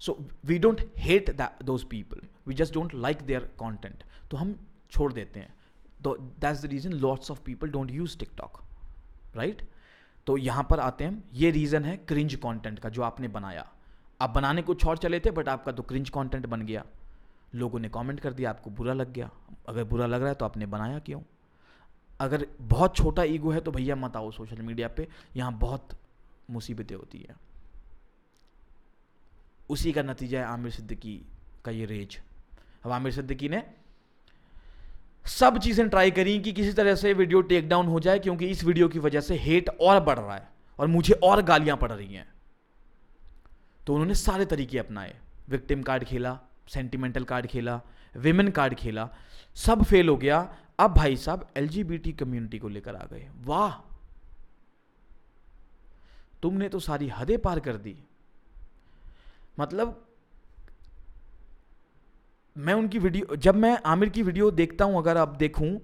so we don't hate those people we just don't like their content तो हम छोड़ देते हैं। तो that's the reason lots of people don't use TikTok right तो यहाँ पर आते हैं। ये रीज़न है क्रिंज कंटेंट का जो आपने बनाया। आप बनाने कुछ और चले थे बट आपका तो क्रिंज कंटेंट बन गया। लोगों ने कमेंट कर दिया, आपको बुरा लग गया। अगर बुरा लग रहा है तो आपने बनाया क्यों? अगर बहुत छोटा ईगो है तो भैया मत आओ सोशल मीडिया पे। यहाँ बहुत मुसीबतें होती हैं। उसी का नतीजा है आमिर सिद्दीकी का ये रेज अब आमिर सिद्दीकी ने सब चीज़ें ट्राई करी कि किसी तरह से वीडियो टेक डाउन हो जाए, क्योंकि इस वीडियो की वजह से हेट और बढ़ रहा है और मुझे और गालियाँ पड़ रही हैं। तो उन्होंने सारे तरीके अपनाए। विक्टिम कार्ड खेला सेंटिमेंटल कार्ड खेला विमेन कार्ड खेला, सब फेल हो गया। अब भाई साहब एलजीबीटी कम्युनिटी को लेकर आ गए। वाह! तुमने तो सारी हदें पार कर दी। मतलब मैं उनकी वीडियो, जब मैं आमिर की वीडियो देखता हूँ, अगर आप देखूँ,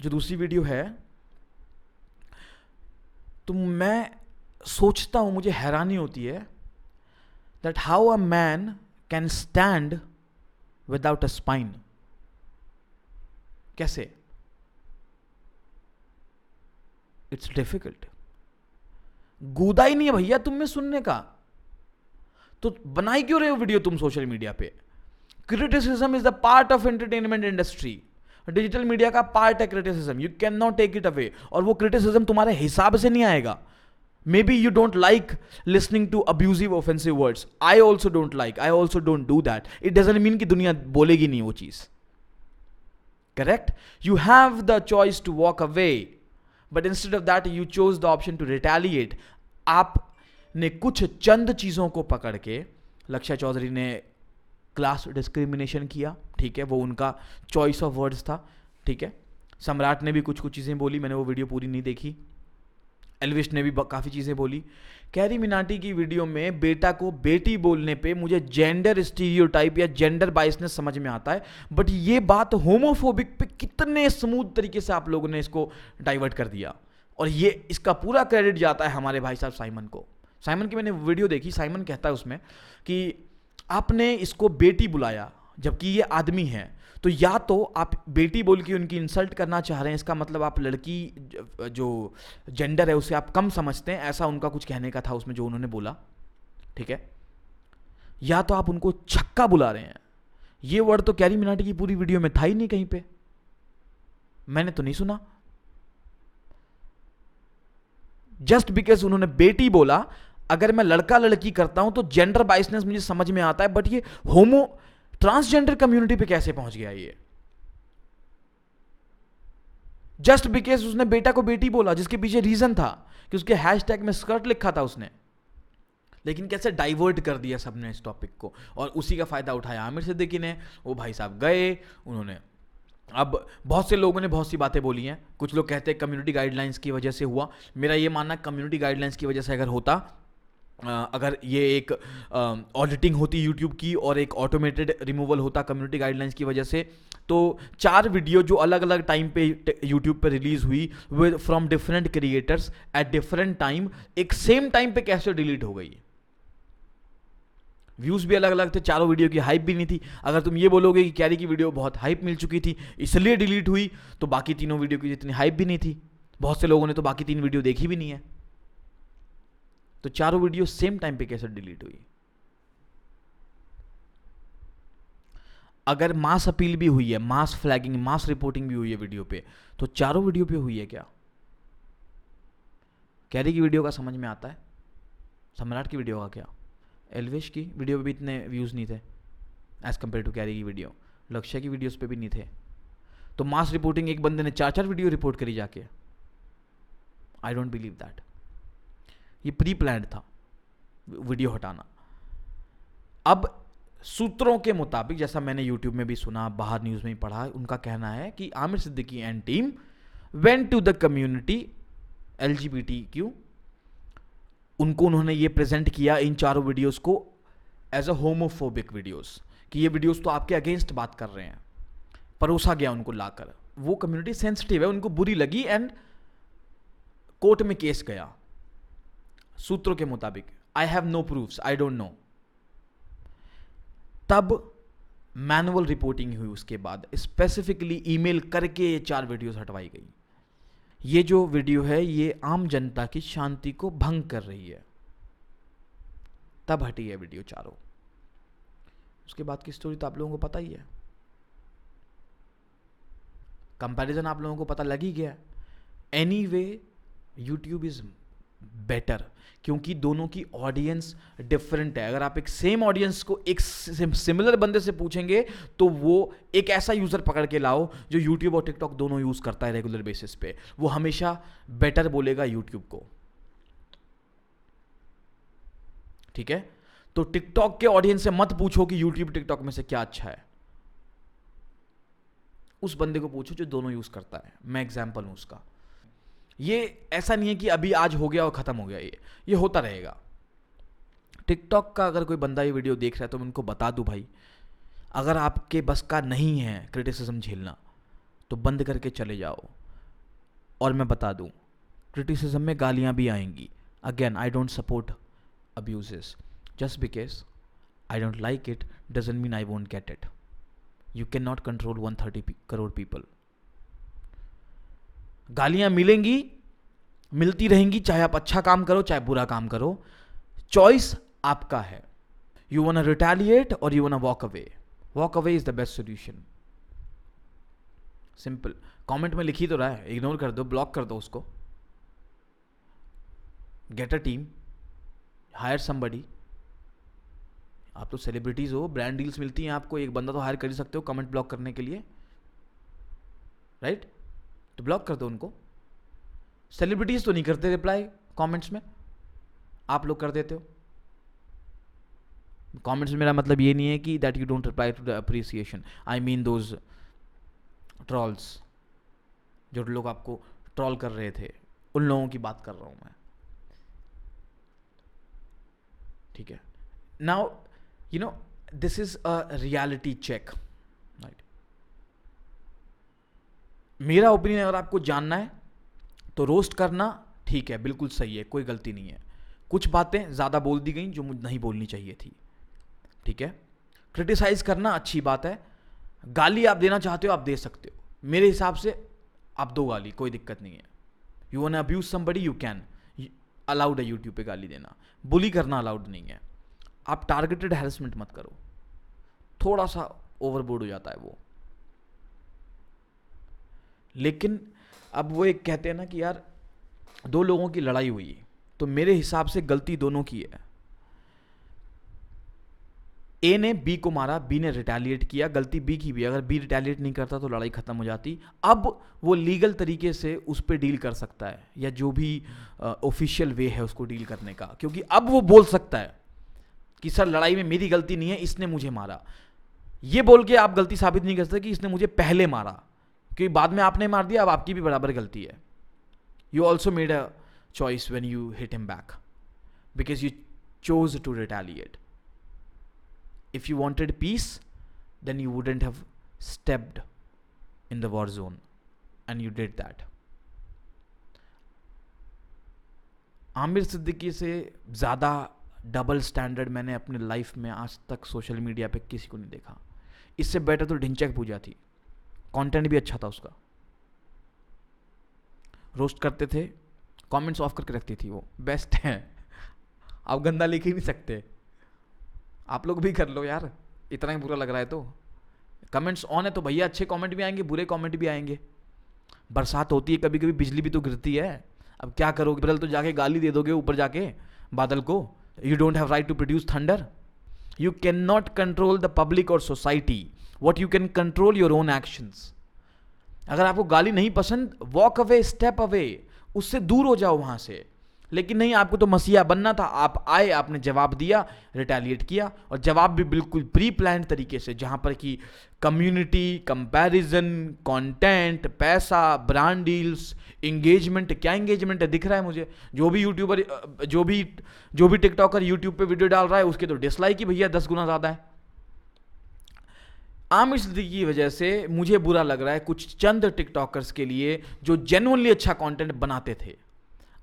जो दूसरी वीडियो है तो मैं सोचता हूँ, मुझे हैरानी होती है that how a man can stand without a spine कैसे? इट्स डिफ़िकल्ट गूदा ही नहीं है भैया तुम में सुनने का। तो बनाई क्यों रहे हो वीडियो तुम सोशल मीडिया पे? Criticism is the part of entertainment industry digital media का पार्ट है criticism you can not take it away और वो क्रिटिसिज्म तुम्हारे हिसाब से नहीं आएगा. Maybe you don't like listening to abusive offensive words I also don't like I also don't do that it doesn't mean कि दुनिया बोलेगी नहीं वो चीज़. Correct you have the choice to walk away but instead of that you chose the option to retaliate आपने कुछ चंद चीज़ों को पकड़ के लक्ष्य चौधरी ने क्लास डिस्क्रिमिनेशन किया, ठीक है? वो उनका चॉइस ऑफ़ वर्ड्स था, ठीक है? सम्राट ने भी कुछ कुछ चीज़ें बोली, मैंने वो वीडियो पूरी नहीं देखी। एलविश ने भी काफ़ी चीज़ें बोली। कैरी मिनाटी की वीडियो में बेटा को बेटी बोलने पे मुझे जेंडर स्टीरियोटाइप या जेंडर बाइसनेस समझ में आता है बट ये बात होमोफोबिक पे कितने स्मूथ तरीके से आप लोगों ने इसको डाइवर्ट कर दिया। और ये, इसका पूरा क्रेडिट जाता है हमारे भाई साहब साइमन को। साइमन की मैंने वीडियो देखी, साइमन कहता है उसमें कि आपने इसको बेटी बुलाया, जबकि ये आदमी है। तो या तो आप बेटी बोल के उनकी इंसल्ट करना चाह रहे हैं, इसका मतलब आप लड़की जो जेंडर है, उसे आप कम समझते हैं, ऐसा उनका कुछ कहने का था उसमें जो उन्होंने बोला। ठीक है? या तो आप उनको छक्का बुला रहे हैं। ये वर्ड तो कैरी मिनाटी की पूरी वीडियो में था ही नहीं कहीं पे। मैंने तो नहीं सुना। जस्ट बिकॉज़ उन्होंने बेटी बोला अगर मैं लड़का लड़की करता हूँ तो जेंडर बाइसनेस मुझे समझ में आता है बट ये होमो ट्रांसजेंडर कम्युनिटी पे कैसे पहुँच गया ये? जस्ट बिकॉज़ उसने बेटा को बेटी बोला, जिसके पीछे रीजन था कि उसके हैशटैग में स्कर्ट लिखा था उसने। लेकिन कैसे डाइवर्ट कर दिया सबने इस टॉपिक को? और उसी का फ़ायदा उठाया आमिर सिद्दीकी ने। वो भाई साहब गए उन्होंने। अब बहुत से लोगों ने बहुत सी बातें बोली हैं। कुछ लोग कहते हैं कम्युनिटी गाइडलाइंस की वजह से हुआ। मेरा ये मानना कम्युनिटी गाइडलाइंस की वजह से अगर होता अगर ये एक ऑडिटिंग होती यूट्यूब की और एक ऑटोमेटेड रिमूवल होता कम्युनिटी गाइडलाइंस की वजह से तो चार वीडियो जो अलग अलग टाइम पे यूट्यूब पे रिलीज़ हुई with from different creators at different time एक सेम टाइम पे कैसे डिलीट हो गई? व्यूज़ भी अलग अलग थे, चारों वीडियो की हाइप भी नहीं थी। अगर तुम ये बोलोगे कि कैरी की वीडियो बहुत हाइप मिल चुकी थी, इसलिए डिलीट हुई तो बाकी तीनों वीडियो की जितनी हाइप भी नहीं थी। बहुत से लोगों ने तो बाकी तीन वीडियो देखी भी नहीं है। तो चारों वीडियो सेम टाइम पे कैसे डिलीट हुई? अगर मास अपील भी हुई है मास फ्लैगिंग मास रिपोर्टिंग भी हुई है वीडियो पे तो चारों वीडियो पे हुई है क्या? कैरी की वीडियो का समझ में आता है? सम्राट की वीडियो का क्या? एलविश की वीडियो पे भी इतने व्यूज़ नहीं थे एज़ कंपेयर टू कैरी की वीडियो लक्ष्य की वीडियोस पे भी नहीं थे। तो मास रिपोर्टिंग एक बंदे ने चार चार वीडियो रिपोर्ट करी जाके। आई डोंट बिलीव दैट ये प्री प्लान था वीडियो हटाना। अब सूत्रों के मुताबिक, जैसा मैंने यूट्यूब में भी सुना, बाहर न्यूज़ में पढ़ा, उनका कहना है कि Aamir Siddiqui and team went to the community L Q उनको उन्होंने ये प्रेजेंट किया इन चारों वीडियोस को एज अ होमोफोबिक वीडियोस कि ये वीडियोस तो आपके अगेंस्ट बात कर रहे हैं, परोसा गया उनको लाकर। वो कम्युनिटी सेंसिटिव है, उनको बुरी लगी एंड कोर्ट में केस गया। सूत्रों के मुताबिक। I have no proofs I don't know तब मैनुअल रिपोर्टिंग हुई उसके बाद। स्पेसिफिकली ईमेल करके ये चार वीडियोस हटवाई गई। ये जो वीडियो है, ये आम जनता की शांति को भंग कर रही है। तब हटी है वीडियो चारों। उसके बाद की स्टोरी तो आप लोगों को पता ही है। कंपैरिजन आप लोगों को पता लग ही गया। Anyway YouTube is better क्योंकि दोनों की ऑडियंस डिफरेंट है। अगर आप एक सेम ऑडियंस को एक सिमिलर बंदे से पूछेंगे तो वो एक ऐसा यूज़र पकड़ के लाओ, जो यूट्यूब और टिकटॉक दोनों यूज़ करता है रेगुलर बेसिस पे। वो हमेशा बेटर बोलेगा यूट्यूब को। ठीक है? तो टिकटॉक के ऑडियंस से मत पूछो कि यूट्यूब टिकटॉक में से क्या अच्छा है। उस बंदे को पूछो जो दोनों यूज़ करता है। मैं एग्ज़ाम्पल हूँ उसका। ये ऐसा नहीं है कि अभी आज हो गया और ख़त्म हो गया ये। ये होता रहेगा। टिकटॉक का अगर कोई बंदा ये वीडियो देख रहा है तो मैं उनको बता दूँ भाई, अगर आपके बस का नहीं है क्रिटिसिज्म झेलना तो बंद करके चले जाओ। और मैं बता दूँ क्रिटिसिज्म में गालियाँ भी आएँगी। Again I don't support abuses just because I don't like it doesn't mean I won't get it you can not control one thirty crore people गालियाँ मिलेंगी, मिलती रहेंगी, चाहे आप अच्छा काम करो, चाहे बुरा काम करो। चॉइस आपका है। यू वन रिटेलिएट और you want walk away walk away is the best solution simple comment में लिखी तो रहा है। इग्नोर कर दो ब्लॉक कर दो उसको। Get a team hire somebody आप तो सेलिब्रिटीज हो ब्रांड डील्स मिलती हैं आपको, एक बंदा तो हायर कर ही सकते हो कमेंट ब्लॉक करने के लिए। Right right? तो ब्लॉक कर दो उनको। सेलिब्रिटीज तो नहीं करते रिप्लाई कमेंट्स में। आप लोग कर देते हो। कमेंट्स में मेरा मतलब ये नहीं है कि that you don't reply to the appreciation I mean those trolls जो लोग आपको ट्रॉल कर रहे थे। उन लोगों की बात कर रहा हूँ मैं। ठीक है। Now you know this is a reality check right मेरा ओपिनियन अगर आपको जानना है तो रोस्ट करना ठीक है, बिल्कुल सही है, कोई गलती नहीं है। कुछ बातें ज़्यादा बोल दी गई जो मुझे नहीं बोलनी चाहिए थी। ठीक है? क्रिटिसाइज करना अच्छी बात है। गाली आप देना चाहते हो, आप दे सकते हो। मेरे हिसाब से आप दो गाली, कोई दिक्कत नहीं है। You want abuse somebody you can allowed है यूट्यूब पे गाली देना। बुली करना अलाउड नहीं है। आप टारगेटेड हेरसमेंट मत करो। थोड़ा सा ओवरबोर्ड हो जाता है वो। लेकिन अब वो एक कहते हैं ना कि यार, दो लोगों की लड़ाई हुई तो मेरे हिसाब से गलती दोनों की है। ए ने बी को मारा बी ने रिटेलिएट किया, गलती बी की भी। अगर बी रिटेलिएट नहीं करता तो लड़ाई खत्म हो जाती। अब वो लीगल तरीके से उस पर डील कर सकता है, या जो भी ऑफिशियल वे है उसको डील करने का। क्योंकि अब वो बोल सकता है कि, सर, लड़ाई में मेरी गलती नहीं है, इसने मुझे मारा। ये बोल के आप गलती साबित नहीं कर सकते कि इसने मुझे पहले मारा। क्योंकि बाद में आपने मार दिया, अब आपकी भी बराबर गलती है। You also made a choice when you hit him back because you chose to retaliate if you wanted peace then you wouldn't have stepped in the war zone and you did that Aamir Siddiqui से ज़्यादा double standard मैंने अपने life में आज तक social media पे किसी को नहीं देखा। इससे बेटर तो ढिंचक पूजा थी। कंटेंट भी अच्छा था उसका। रोस्ट करते थे कमेंट्स ऑफ़ करके रखती थी वो। बेस्ट है। आप गंदा लिख ही नहीं सकते। आप लोग भी कर लो यार। इतना ही बुरा लग रहा है तो। कमेंट्स ऑन है तो भैया अच्छे कमेंट भी आएँगे, बुरे कमेंट भी आएँगे। बरसात होती है कभी कभी बिजली भी तो गिरती है। अब क्या करोगे? बदल तो जाके गाली दे दोगे ऊपर जाके, बादल को। You don't have right to produce thunder you can not control the public और society what you can control your own actions अगर आपको गाली नहीं पसंद वॉक अवे स्टेप अवे उससे दूर हो जाओ वहाँ से। लेकिन नहीं, आपको तो मसीहा बनना था। आप आए, आपने जवाब दिया रिटेलिएट किया और जवाब भी बिल्कुल प्री प्लान तरीके से, जहाँ पर कि कम्युनिटी कंपैरिजन कंटेंट पैसा ब्रांड डील्स इंगेजमेंट क्या इंगेजमेंट है? दिख रहा है मुझे। जो भी यूट्यूबर जो भी जो भी टिकटॉकर यूट्यूब पे वीडियो डाल रहा है, उसके तो डिसलाइक ही भैया दस गुना ज़्यादा है। आम इसलिए की वजह से मुझे बुरा लग रहा है कुछ चंद टिकटॉकर्स के लिए जो जेनुअनली अच्छा कंटेंट बनाते थे।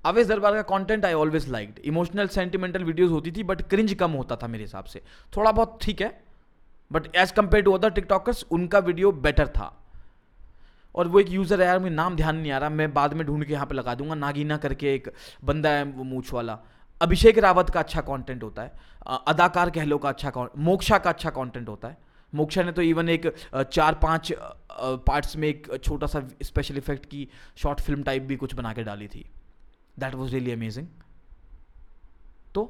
अवेश दरबार का content I always liked emotional sentimental videos होती थी बट क्रिंज कम होता था मेरे हिसाब से। थोड़ा बहुत ठीक है but as compare to other TikTokers उनका वीडियो बेटर था। और वो एक यूज़र है यार, मुझे नाम ध्यान नहीं आ रहा, मैं बाद में ढूंढ के यहाँ पे लगा दूँगा। नागीना करके एक बंदा है, वो मूछ वाला। अभिषेक रावत का अच्छा कंटेंट होता है। अदाकार कहलो का अच्छा मोक्षा का अच्छा कंटेंट होता है। मोक्षा ने तो इवन एक चार पाँच पार्ट्स में एक छोटा सा स्पेशल इफ़ेक्ट की शॉर्ट फ़िल्म टाइप भी कुछ बना के डाली थी। दैट वॉज़ रियली अमेजिंग तो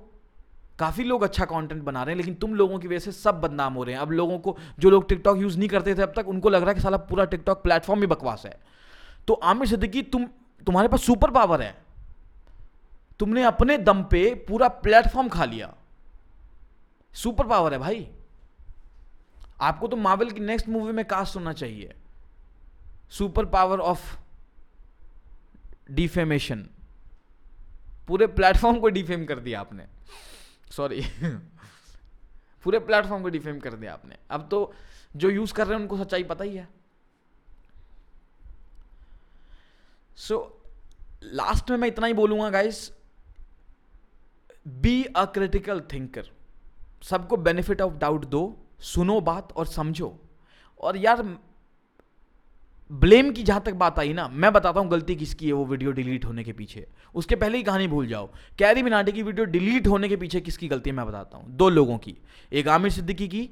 काफ़ी लोग अच्छा कंटेंट बना रहे हैं, लेकिन तुम लोगों की वजह से सब बदनाम हो रहे हैं। अब लोगों को, जो लोग टिकटॉक यूज़ नहीं करते थे अब तक, उनको लग रहा है कि साला पूरा टिकटॉक प्लेटफॉर्म ही बकवास है। तो आमिर सिद्दीकी, तुम, तुम्हारे पास सुपर पावर है। तुमने अपने दम पे पूरा प्लेटफॉर्म खा लिया। सुपर पावर है भाई। आपको तो मार्वल की नेक्स्ट मूवी में कास्ट होना चाहिए। सुपर पावर ऑफ़ डिफेमेशन पूरे प्लेटफॉर्म को डिफेम कर दिया आपने। सॉरी पूरे प्लेटफॉर्म को डिफेम कर दिया आपने। अब तो जो यूज़ कर रहे हैं उनको सच्चाई पता ही है। सो so, लास्ट में मैं इतना ही बोलूँगा guys be a critical thinker सबको बेनिफिट ऑफ़ डाउट दो। सुनो बात और समझो। और यार, ब्लेम की जहाँ तक बात आई ना, मैं बताता हूँ गलती किसकी है वो वीडियो डिलीट होने के पीछे। उसके पहले ही कहानी भूल जाओ। कैरी मिनाटी की वीडियो डिलीट होने के पीछे किसकी गलती है मैं बताता हूँ। दो लोगों की। एक आमिर सिद्दीकी की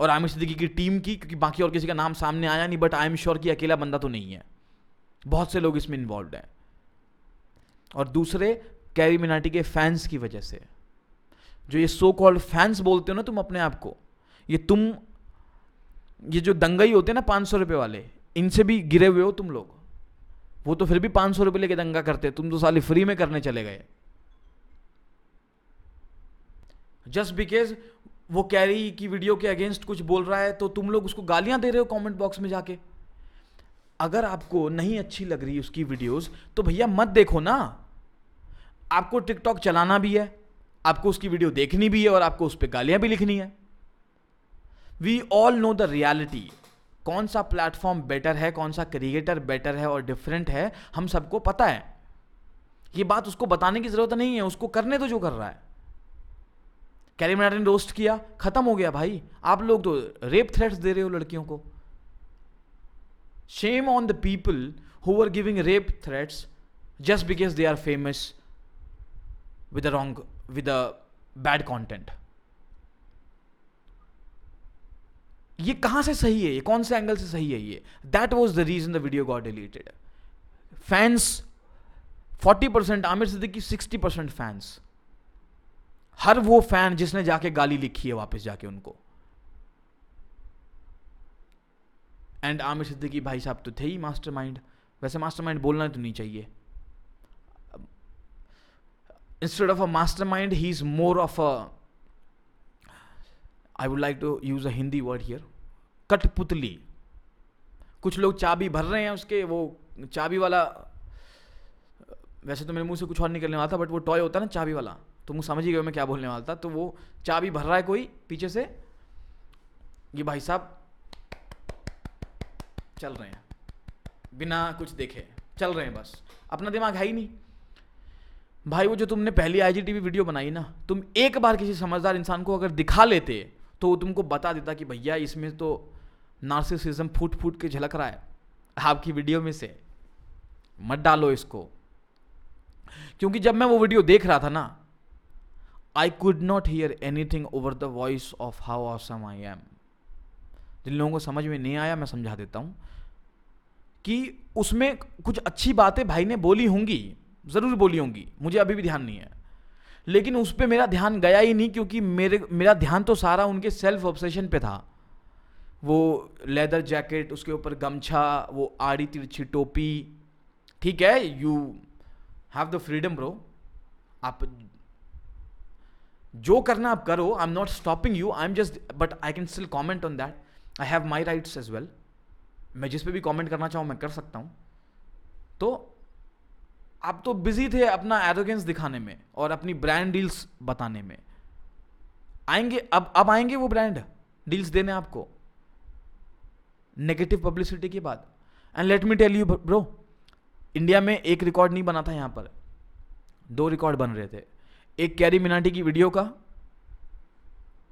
और आमिर सिद्दीकी की टीम की, क्योंकि बाकी और किसी का नाम सामने आया नहीं बट आई एम श्योर कि अकेला बंदा तो नहीं है। बहुत से लोग इसमें इन्वॉल्व हैं। और दूसरे, कैरी मिनाटी के फैंस की वजह से। जो ये सो कॉल्ड फैंस बोलते हो ना तुम अपने आप को ये तुम, ये जो दंगई होते हैं ना पाँच सौ रुपये वाले, इनसे भी गिरे हुए हो तुम लोग। वो तो फिर भी पाँच सौ रुपये लेके दंगा करते तुम तो साली फ्री में करने चले गए। जस्ट बिकॉज़ वो कैरी की वीडियो के अगेंस्ट कुछ बोल रहा है तो तुम लोग उसको गालियाँ दे रहे हो कमेंट बॉक्स में जाके। अगर आपको नहीं अच्छी लग रही उसकी वीडियोस तो भैया मत देखो ना। आपको टिकटॉक चलाना भी है, आपको उसकी वीडियो देखनी भी है और आपको उस पर गालियाँ भी लिखनी है। We all know the reality कौन सा प्लेटफॉर्म बेटर है, कौन सा क्रिएटर बेटर है और डिफरेंट है, हम सबको पता है। ये बात उसको बताने की ज़रूरत नहीं है, उसको करने तो जो कर रहा है। कैरी ने रोस्ट किया, खत्म हो गया भाई। आप लोग तो रेप थ्रेट्स दे रहे हो लड़कियों को। Shame on the people who are giving rape threats just because they are famous with with a bad content ये कहाँ से सही है? ये कौन से एंगल से सही है ये? That was the reason the video got deleted fans 40 percent Aamir Siddiqui 60 percent fans हर वो फ़ैन जिसने जाके गाली लिखी है वापस जाके उनको। एंड आमिर सिद्दीकी भाई साहब तो थे ही मास्टरमाइंड वैसे मास्टरमाइंड बोलना तो नहीं चाहिए। Instead of a mastermind he's more of a, i would like to use a hindi word here. कठपुतली। कुछ लोग चाबी भर रहे हैं उसके, वो चाबी वाला, वैसे तो मेरे मुँह से कुछ और निकलने वाला था बट वो टॉय होता है ना चाबी वाला तो मुझे समझ ही गए मैं क्या बोलने वाला था तो वो चाबी भर रहा है कोई पीछे से ये भाई साहब, चल रहे हैं। बिना कुछ देखे, चल रहे हैं बस। अपना दिमाग है ही नहीं। भाई वो जो तुमने पहली आईजीटीवी वीडियो बनाई ना, तुम एक बार किसी समझदार इंसान को अगर दिखा लेते तो वो तुमको बता देता कि भैया इसमें तो नार्सिसिज्म फूट फूट के झलक रहा है। आपकी वीडियो में से। मत डालो इसको। क्योंकि जब मैं वो वीडियो देख रहा था ना I could not hear anything over the voice of how awesome I am जिन लोगों को समझ में नहीं आया, मैं समझा देता हूँ कि उसमें कुछ अच्छी बातें भाई ने बोली होंगी, ज़रूर बोली होंगी। मुझे अभी भी ध्यान नहीं है। लेकिन उस पर मेरा ध्यान गया ही नहीं क्योंकि मेरे, मेरा ध्यान तो सारा उनके सेल्फ ऑब्सेशन पे था। वो लेदर जैकेट उसके ऊपर गमछा, वो आड़ी तिरछी टोपी। ठीक है you have the freedom bro आप जो करना आप करो I am not stopping you I am just but I can still comment on that I have my rights as well मैं जिस पे भी कॉमेंट करना चाहूँ, मैं कर सकता हूँ। तो आप तो बिज़ी थे अपना एरोगेंस दिखाने में और अपनी ब्रांड डील्स बताने में। आएँगे, अब अब आएँगे वो ब्रांड डील्स देने आपको। नेगेटिव पब्लिसिटी के बाद। And let me tell you bro India में एक रिकॉर्ड नहीं बना था यहाँ पर। दो रिकॉर्ड बन रहे थे। एक कैरी मिनाटी की वीडियो का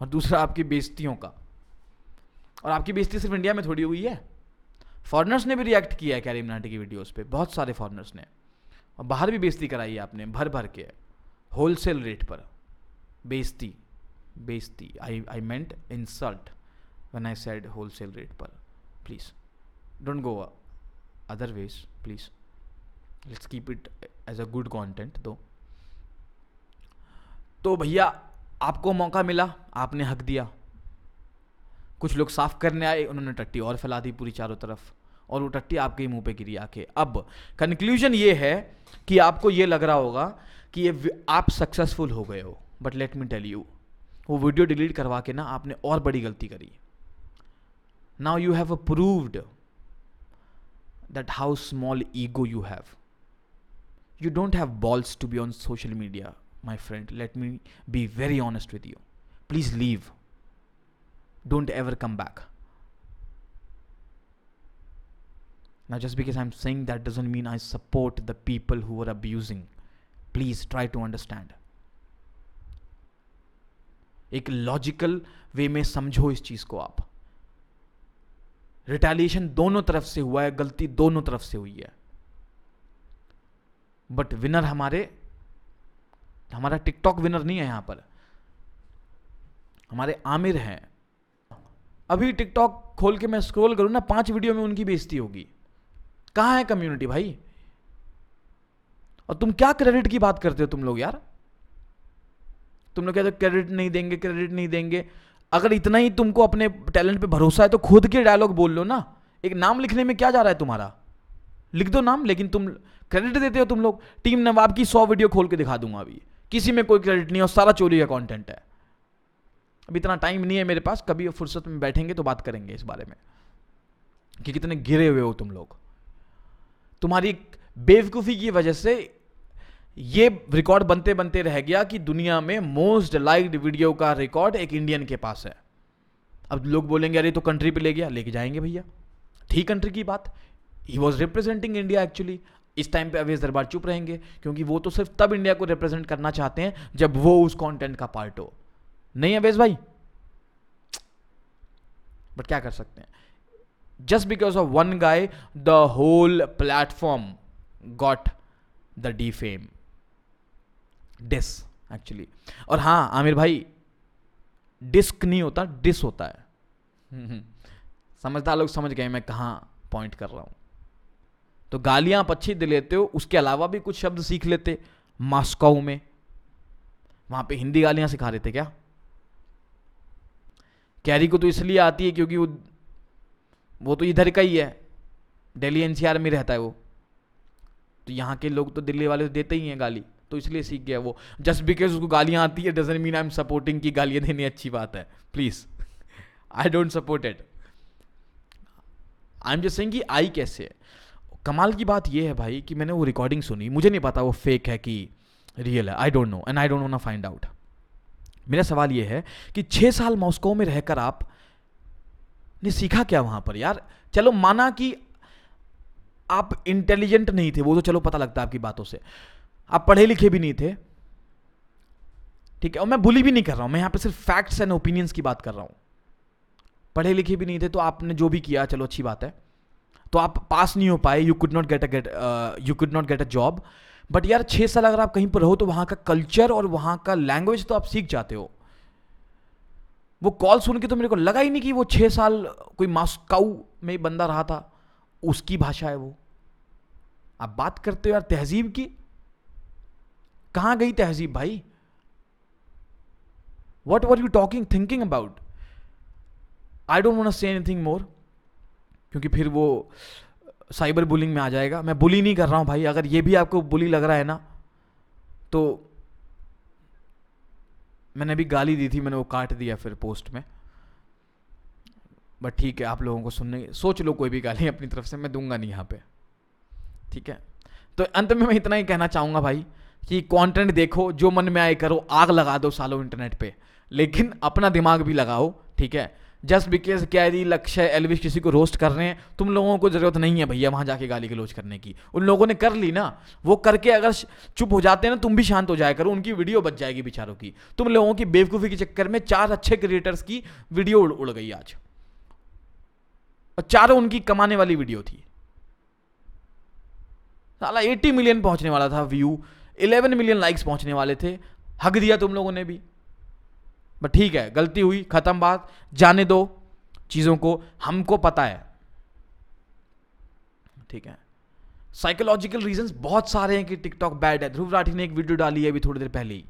और दूसरा आपकी बेइज्जतियों का। और आपकी बेइज्जती सिर्फ़ इंडिया में थोड़ी हुई है। फॉरनर्स ने भी रिएक्ट किया है कैरी मिनाटी की वीडियोस पे। बहुत सारे फॉरनर्स ने। और बाहर भी बेइज्जती कराई आपने, भर भर के। होलसेल रेट पर। बेइज्जती बेइज्जती। I I meant insult one I said wholesale rate पर। Please don't go other ways please let's keep it as a good content दो तो भैया, आपको मौका मिला, आपने हक दिया। कुछ लोग साफ़ करने आए, उन्होंने टट्टी और फैला दी पूरी चारों तरफ़। और वो टट्टी आपके ही मुँह पे गिरी आके। अब कंक्लूजन ये है कि आपको ये लग रहा होगा कि ये आप सक्सेसफुल हो गए हो। But let me tell you वो वीडियो डिलीट करवा के ना आपने और बड़ी गलती करी। Now you have approved that how small ego you have you don't have balls to be on social media my friend let me be very honest with you please leave don't ever come back Now, just because I'm saying that doesn't mean I support the people who are abusing. Please try to understand. एक logical way में समझो इस चीज़ को आप। Retaliation दोनों तरफ़ से हुआ है गलती दोनों तरफ़ से हुई है। बट विनर हमारे हमारा टिकटॉक विनर नहीं है यहाँ पर। हमारे आमिर हैं। अभी टिकटॉक खोल के मैं स्क्रॉल करूँ ना पाँच वीडियो में उनकी बेइज्जती होगी। कहाँ है कम्युनिटी भाई? और तुम क्या क्रेडिट की बात करते हो तुम लोग यार? तुम लोग कहते हो क्रेडिट नहीं देंगे क्रेडिट नहीं देंगे। अगर इतना ही तुमको अपने टैलेंट पे भरोसा है तो खुद के डायलॉग बोल लो ना। एक नाम लिखने में क्या जा रहा है तुम्हारा? लिख दो नाम, लेकिन तुम क्रेडिट देते हो तुम लोग। टीम नवाब की सौ वीडियो खोल के दिखा दूँगा अभी। किसी में कोई क्रेडिट नहीं है सारा चोरी का कॉन्टेंट है। अब इतना टाइम नहीं है मेरे पास। कभी फुर्सत में बैठेंगे तो बात करेंगे इस बारे में। कि कितने गिरे हुए हो तुम लोग। तुम्हारी बेवकूफ़ी की वजह से ये रिकॉर्ड बनते बनते रह गया कि दुनिया में मोस्ट लाइक्ड वीडियो का रिकॉर्ड एक इंडियन के पास है। अब लोग बोलेंगे, अरे तो कंट्री पे ले गया, लेके जाएँगे भैया। थी कंट्री की बात। He was representing India actually इस टाइम पे अवेश दरबार चुप रहेंगे, क्योंकि वो तो सिर्फ़ तब इंडिया को रिप्रेजेंट करना चाहते हैं, जब वो उस कंटेंट का पार्ट हो। नहीं अवेश भाई? बट क्या कर सकते हैं? Just because of one guy the whole platform got the defamed this actually और हाँ आमिर भाई डिस्क नहीं होता डिस होता है। समझदार लोग समझ गए, मैं कहाँ पॉइंट कर रहा हूँ। तो गालियाँ आप अच्छी दे लेते हो, उसके अलावा भी कुछ शब्द सीख लेते मास्को में। वहाँ पे हिंदी गालियाँ सिखा रहे थे क्या? कैरी को तो इसलिए आती है क्योंकि वो वो तो इधर का ही है। दिल्ली एनसीआर में रहता है वो। तो यहाँ के लोग तो दिल्ली वाले तो देते ही हैं गाली तो इसलिए सीख गया वो। जस्ट बिकॉज़ उसको गालियाँ आती है doesn't mean I am supporting की गालियाँ देनी अच्छी बात है। Please I don't support it I am just saying कि आई कैसे है? कमाल की बात यह है भाई कि मैंने वो रिकॉर्डिंग सुनी, मुझे नहीं पता वो फेक है कि रियल है I don't know and I don't know find out मेरा सवाल ये है कि छः साल मॉस्को में रहकर आप ने सीखा क्या वहाँ पर? यार, चलो माना कि आप इंटेलिजेंट नहीं थे, वो तो चलो पता लगता है आपकी बातों से। आप पढ़े लिखे भी नहीं थे। ठीक है, और मैं बुली भी नहीं कर रहा हूँ, मैं यहाँ पे सिर्फ़ फैक्ट्स एंड ओपिनियंस की बात कर रहा हूँ। पढ़े लिखे भी नहीं थे तो आपने जो भी किया, चलो अच्छी बात है। तो आप पास नहीं हो पाए you could not get a get you could not get a job but यार, छह साल अगर आप कहीं पर रहो तो वहाँ का कल्चर और वहाँ का लैंग्वेज तो आप सीख जाते हो। वो कॉल सुन के तो मेरे को लगा ही नहीं कि वो छह साल कोई मास्काऊ में बंदा रहा था। उसकी भाषा है वो। आप बात करते हो यार तहजीब की। कहाँ गई तहजीब भाई? What were you talking thinking about I don't want say anything more क्योंकि फिर वो साइबर बुलिंग में आ जाएगा। मैं बुली नहीं कर रहा हूँ भाई। अगर ये भी आपको बुली लग रहा है ना तो मैंने अभी गाली दी थी, मैंने वो काट दिया फिर पोस्ट में। बट ठीक है, आप लोगों को सुनने, सोच लो कोई भी गाली अपनी तरफ़ से, मैं दूँगा नहीं यहाँ पे। ठीक है? तो अंत में मैं इतना ही कहना चाहूँगा भाई कि कंटेंट देखो, जो मन में आए करो, आग लगा दो सालों इंटरनेट पे। लेकिन अपना दिमाग भी लगाओ, ठीक है? जस्ट बिकेज कैरी लक्ष्य एलविश किसी को रोस्ट कर रहे हैं तुम लोगों को ज़रूरत नहीं है भैया वहाँ जाके गाली गलोच करने की। उन लोगों ने कर ली ना। वो करके अगर चुप हो जाते हैं ना तुम भी शांत हो जाया करो उनकी वीडियो बच जाएगी बेचारों की। तुम लोगों की बेवकूफ़ी के चक्कर में चार अच्छे क्रिएटर्स की वीडियो उड़, उड़ गई आज। और चारों उनकी कमाने वाली वीडियो थी। साला 80 मिलियन पहुँचने वाला था व्यू 11 मिलियन लाइक्स पहुँचने वाले थे। हक दिया तुम लोगों ने भी। बट ठीक है, गलती हुई, खत्म बात, जाने दो चीज़ों को, हमको पता है। ठीक है। साइकोलॉजिकल रीजंस बहुत सारे हैं कि टिकटॉक बैड है। ध्रुव राठी ने एक वीडियो डाली है अभी थोड़ी देर पहले ही।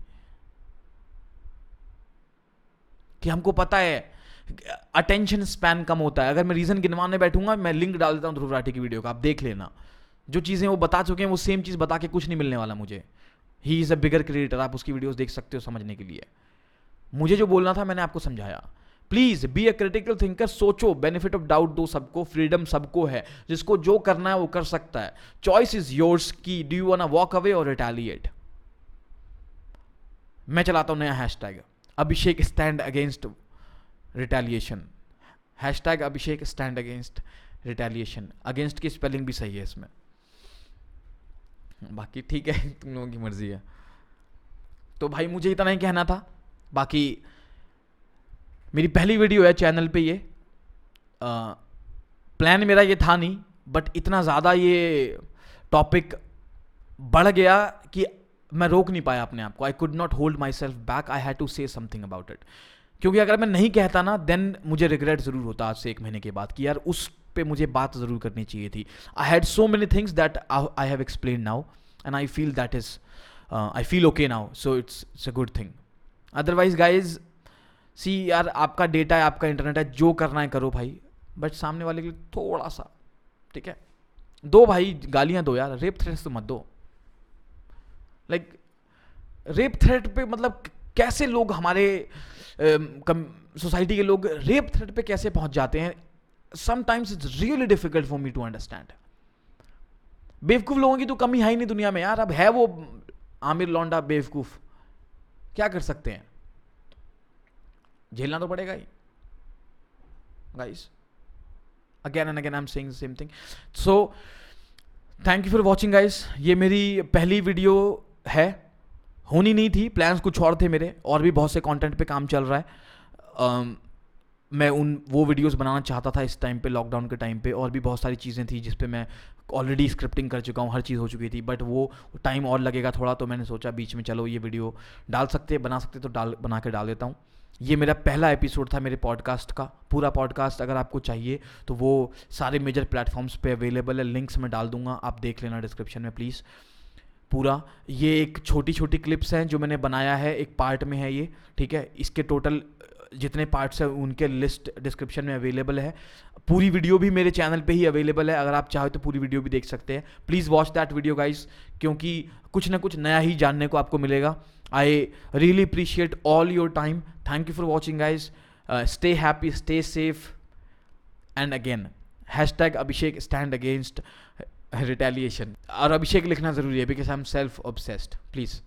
कि हमको पता है अटेंशन स्पैन कम होता है। अगर मैं रीजन गिनवाने बैठूँगा, मैं लिंक डाल देता हूँ ध्रुव राठी की वीडियो का, आप देख लेना। जो चीज़ें वो बता चुके हैं, वो सेम चीज़ बता के कुछ नहीं मिलने वाला मुझे। He is a bigger creator आप उसकी वीडियोस देख सकते हो समझने के लिए। मुझे जो बोलना था मैंने आपको समझाया। Please be a critical thinker सोचो बेनिफिट ऑफ़ डाउट दो सबको फ्रीडम सबको है। जिसको जो करना है वो कर सकता है। चॉइस इज़ योर्स की do you wanna walk away और रिटेलिएट मैं चलाता हूँ नया hashtag Abhishek stand against retaliation hashtag Abhishek stand against retaliation against की स्पेलिंग भी सही है इसमें। बाकी ठीक है, तुम लोगों की मर्ज़ी है। तो भाई मुझे इतना ही कहना था। बाकी मेरी पहली वीडियो है चैनल पे ये। प्लान मेरा ये था नहीं बट इतना ज़्यादा ये टॉपिक बढ़ गया कि मैं रोक नहीं पाया अपने आप को। I could not hold myself back I had to say something about it क्योंकि अगर मैं नहीं कहता ना देन मुझे रिग्रेट ज़रूर होता आज से एक महीने के बाद कि यार उस पे मुझे बात ज़रूर करनी चाहिए थी। I had so many things that I have explain now and I feel that is I feel okay now so it's it's a good thing otherwise guys see यार, आपका डेटा है, आपका इंटरनेट है, जो करना है करो भाई। बट सामने वाले के लिए थोड़ा सा, ठीक है? दो भाई, गालियाँ दो यार रेप थ्रेट्स तो मत दो। लाइक रेप थ्रेट पे मतलब कैसे लोग हमारे सोसाइटी के लोग रेप थ्रेट पे कैसे पहुँच जाते हैं? Sometimes it's really difficult for me to understand बेवकूफ़ लोगों की तो कमी है ही नहीं दुनिया में यार। अब है वो आमिर लौंडा बेवकूफ़। क्या कर सकते हैं? झेलना तो पड़ेगा ही। Guys again and again I am saying same thing so thank you for watching guys ये मेरी पहली वीडियो है। होनी नहीं थी प्लान्स कुछ और थे मेरे। और भी बहुत से कंटेंट पे काम चल रहा है। Um, मैं उन वो वीडियोस बनाना चाहता था इस टाइम पे लॉकडाउन के टाइम पे। और भी बहुत सारी चीज़ें थी जिस पे मैं ऑलरेडी स्क्रिप्टिंग कर चुका हूँ, हर चीज़ हो चुकी थी बट वो टाइम और लगेगा थोड़ा तो मैंने सोचा बीच में चलो ये वीडियो डाल सकते बना सकते तो डाल, बना के डाल देता हूँ। ये मेरा पहला एपिसोड था मेरे पॉडकास्ट का, पूरा पॉडकास्ट अगर आपको चाहिए तो वो सारे मेजर प्लेटफॉर्म्स पे अवेलेबल है लिंक्स मैं डाल दूँगा, आप देख लेना डिस्क्रिप्शन में प्लीज़ पूरा, ये एक छोटी छोटी क्लिप्स हैं जो मैंने बनाया है, एक पार्ट में है ये, ठीक है? इसके टोटल जितने पार्ट्स हैं, उनके लिस्ट डिस्क्रिप्शन में अवेलेबल है। पूरी वीडियो भी मेरे चैनल पे ही अवेलेबल है, अगर आप चाहो तो पूरी वीडियो भी देख सकते हैं। Please watch that video guys क्योंकि कुछ ना कुछ नया ही जानने को आपको मिलेगा। I really appreciate all your time thank you for watching guys stay happy stay safe and again hashtag Abhishek stand against retaliation और अभिषेक लिखना ज़रूरी है because I am self obsessed please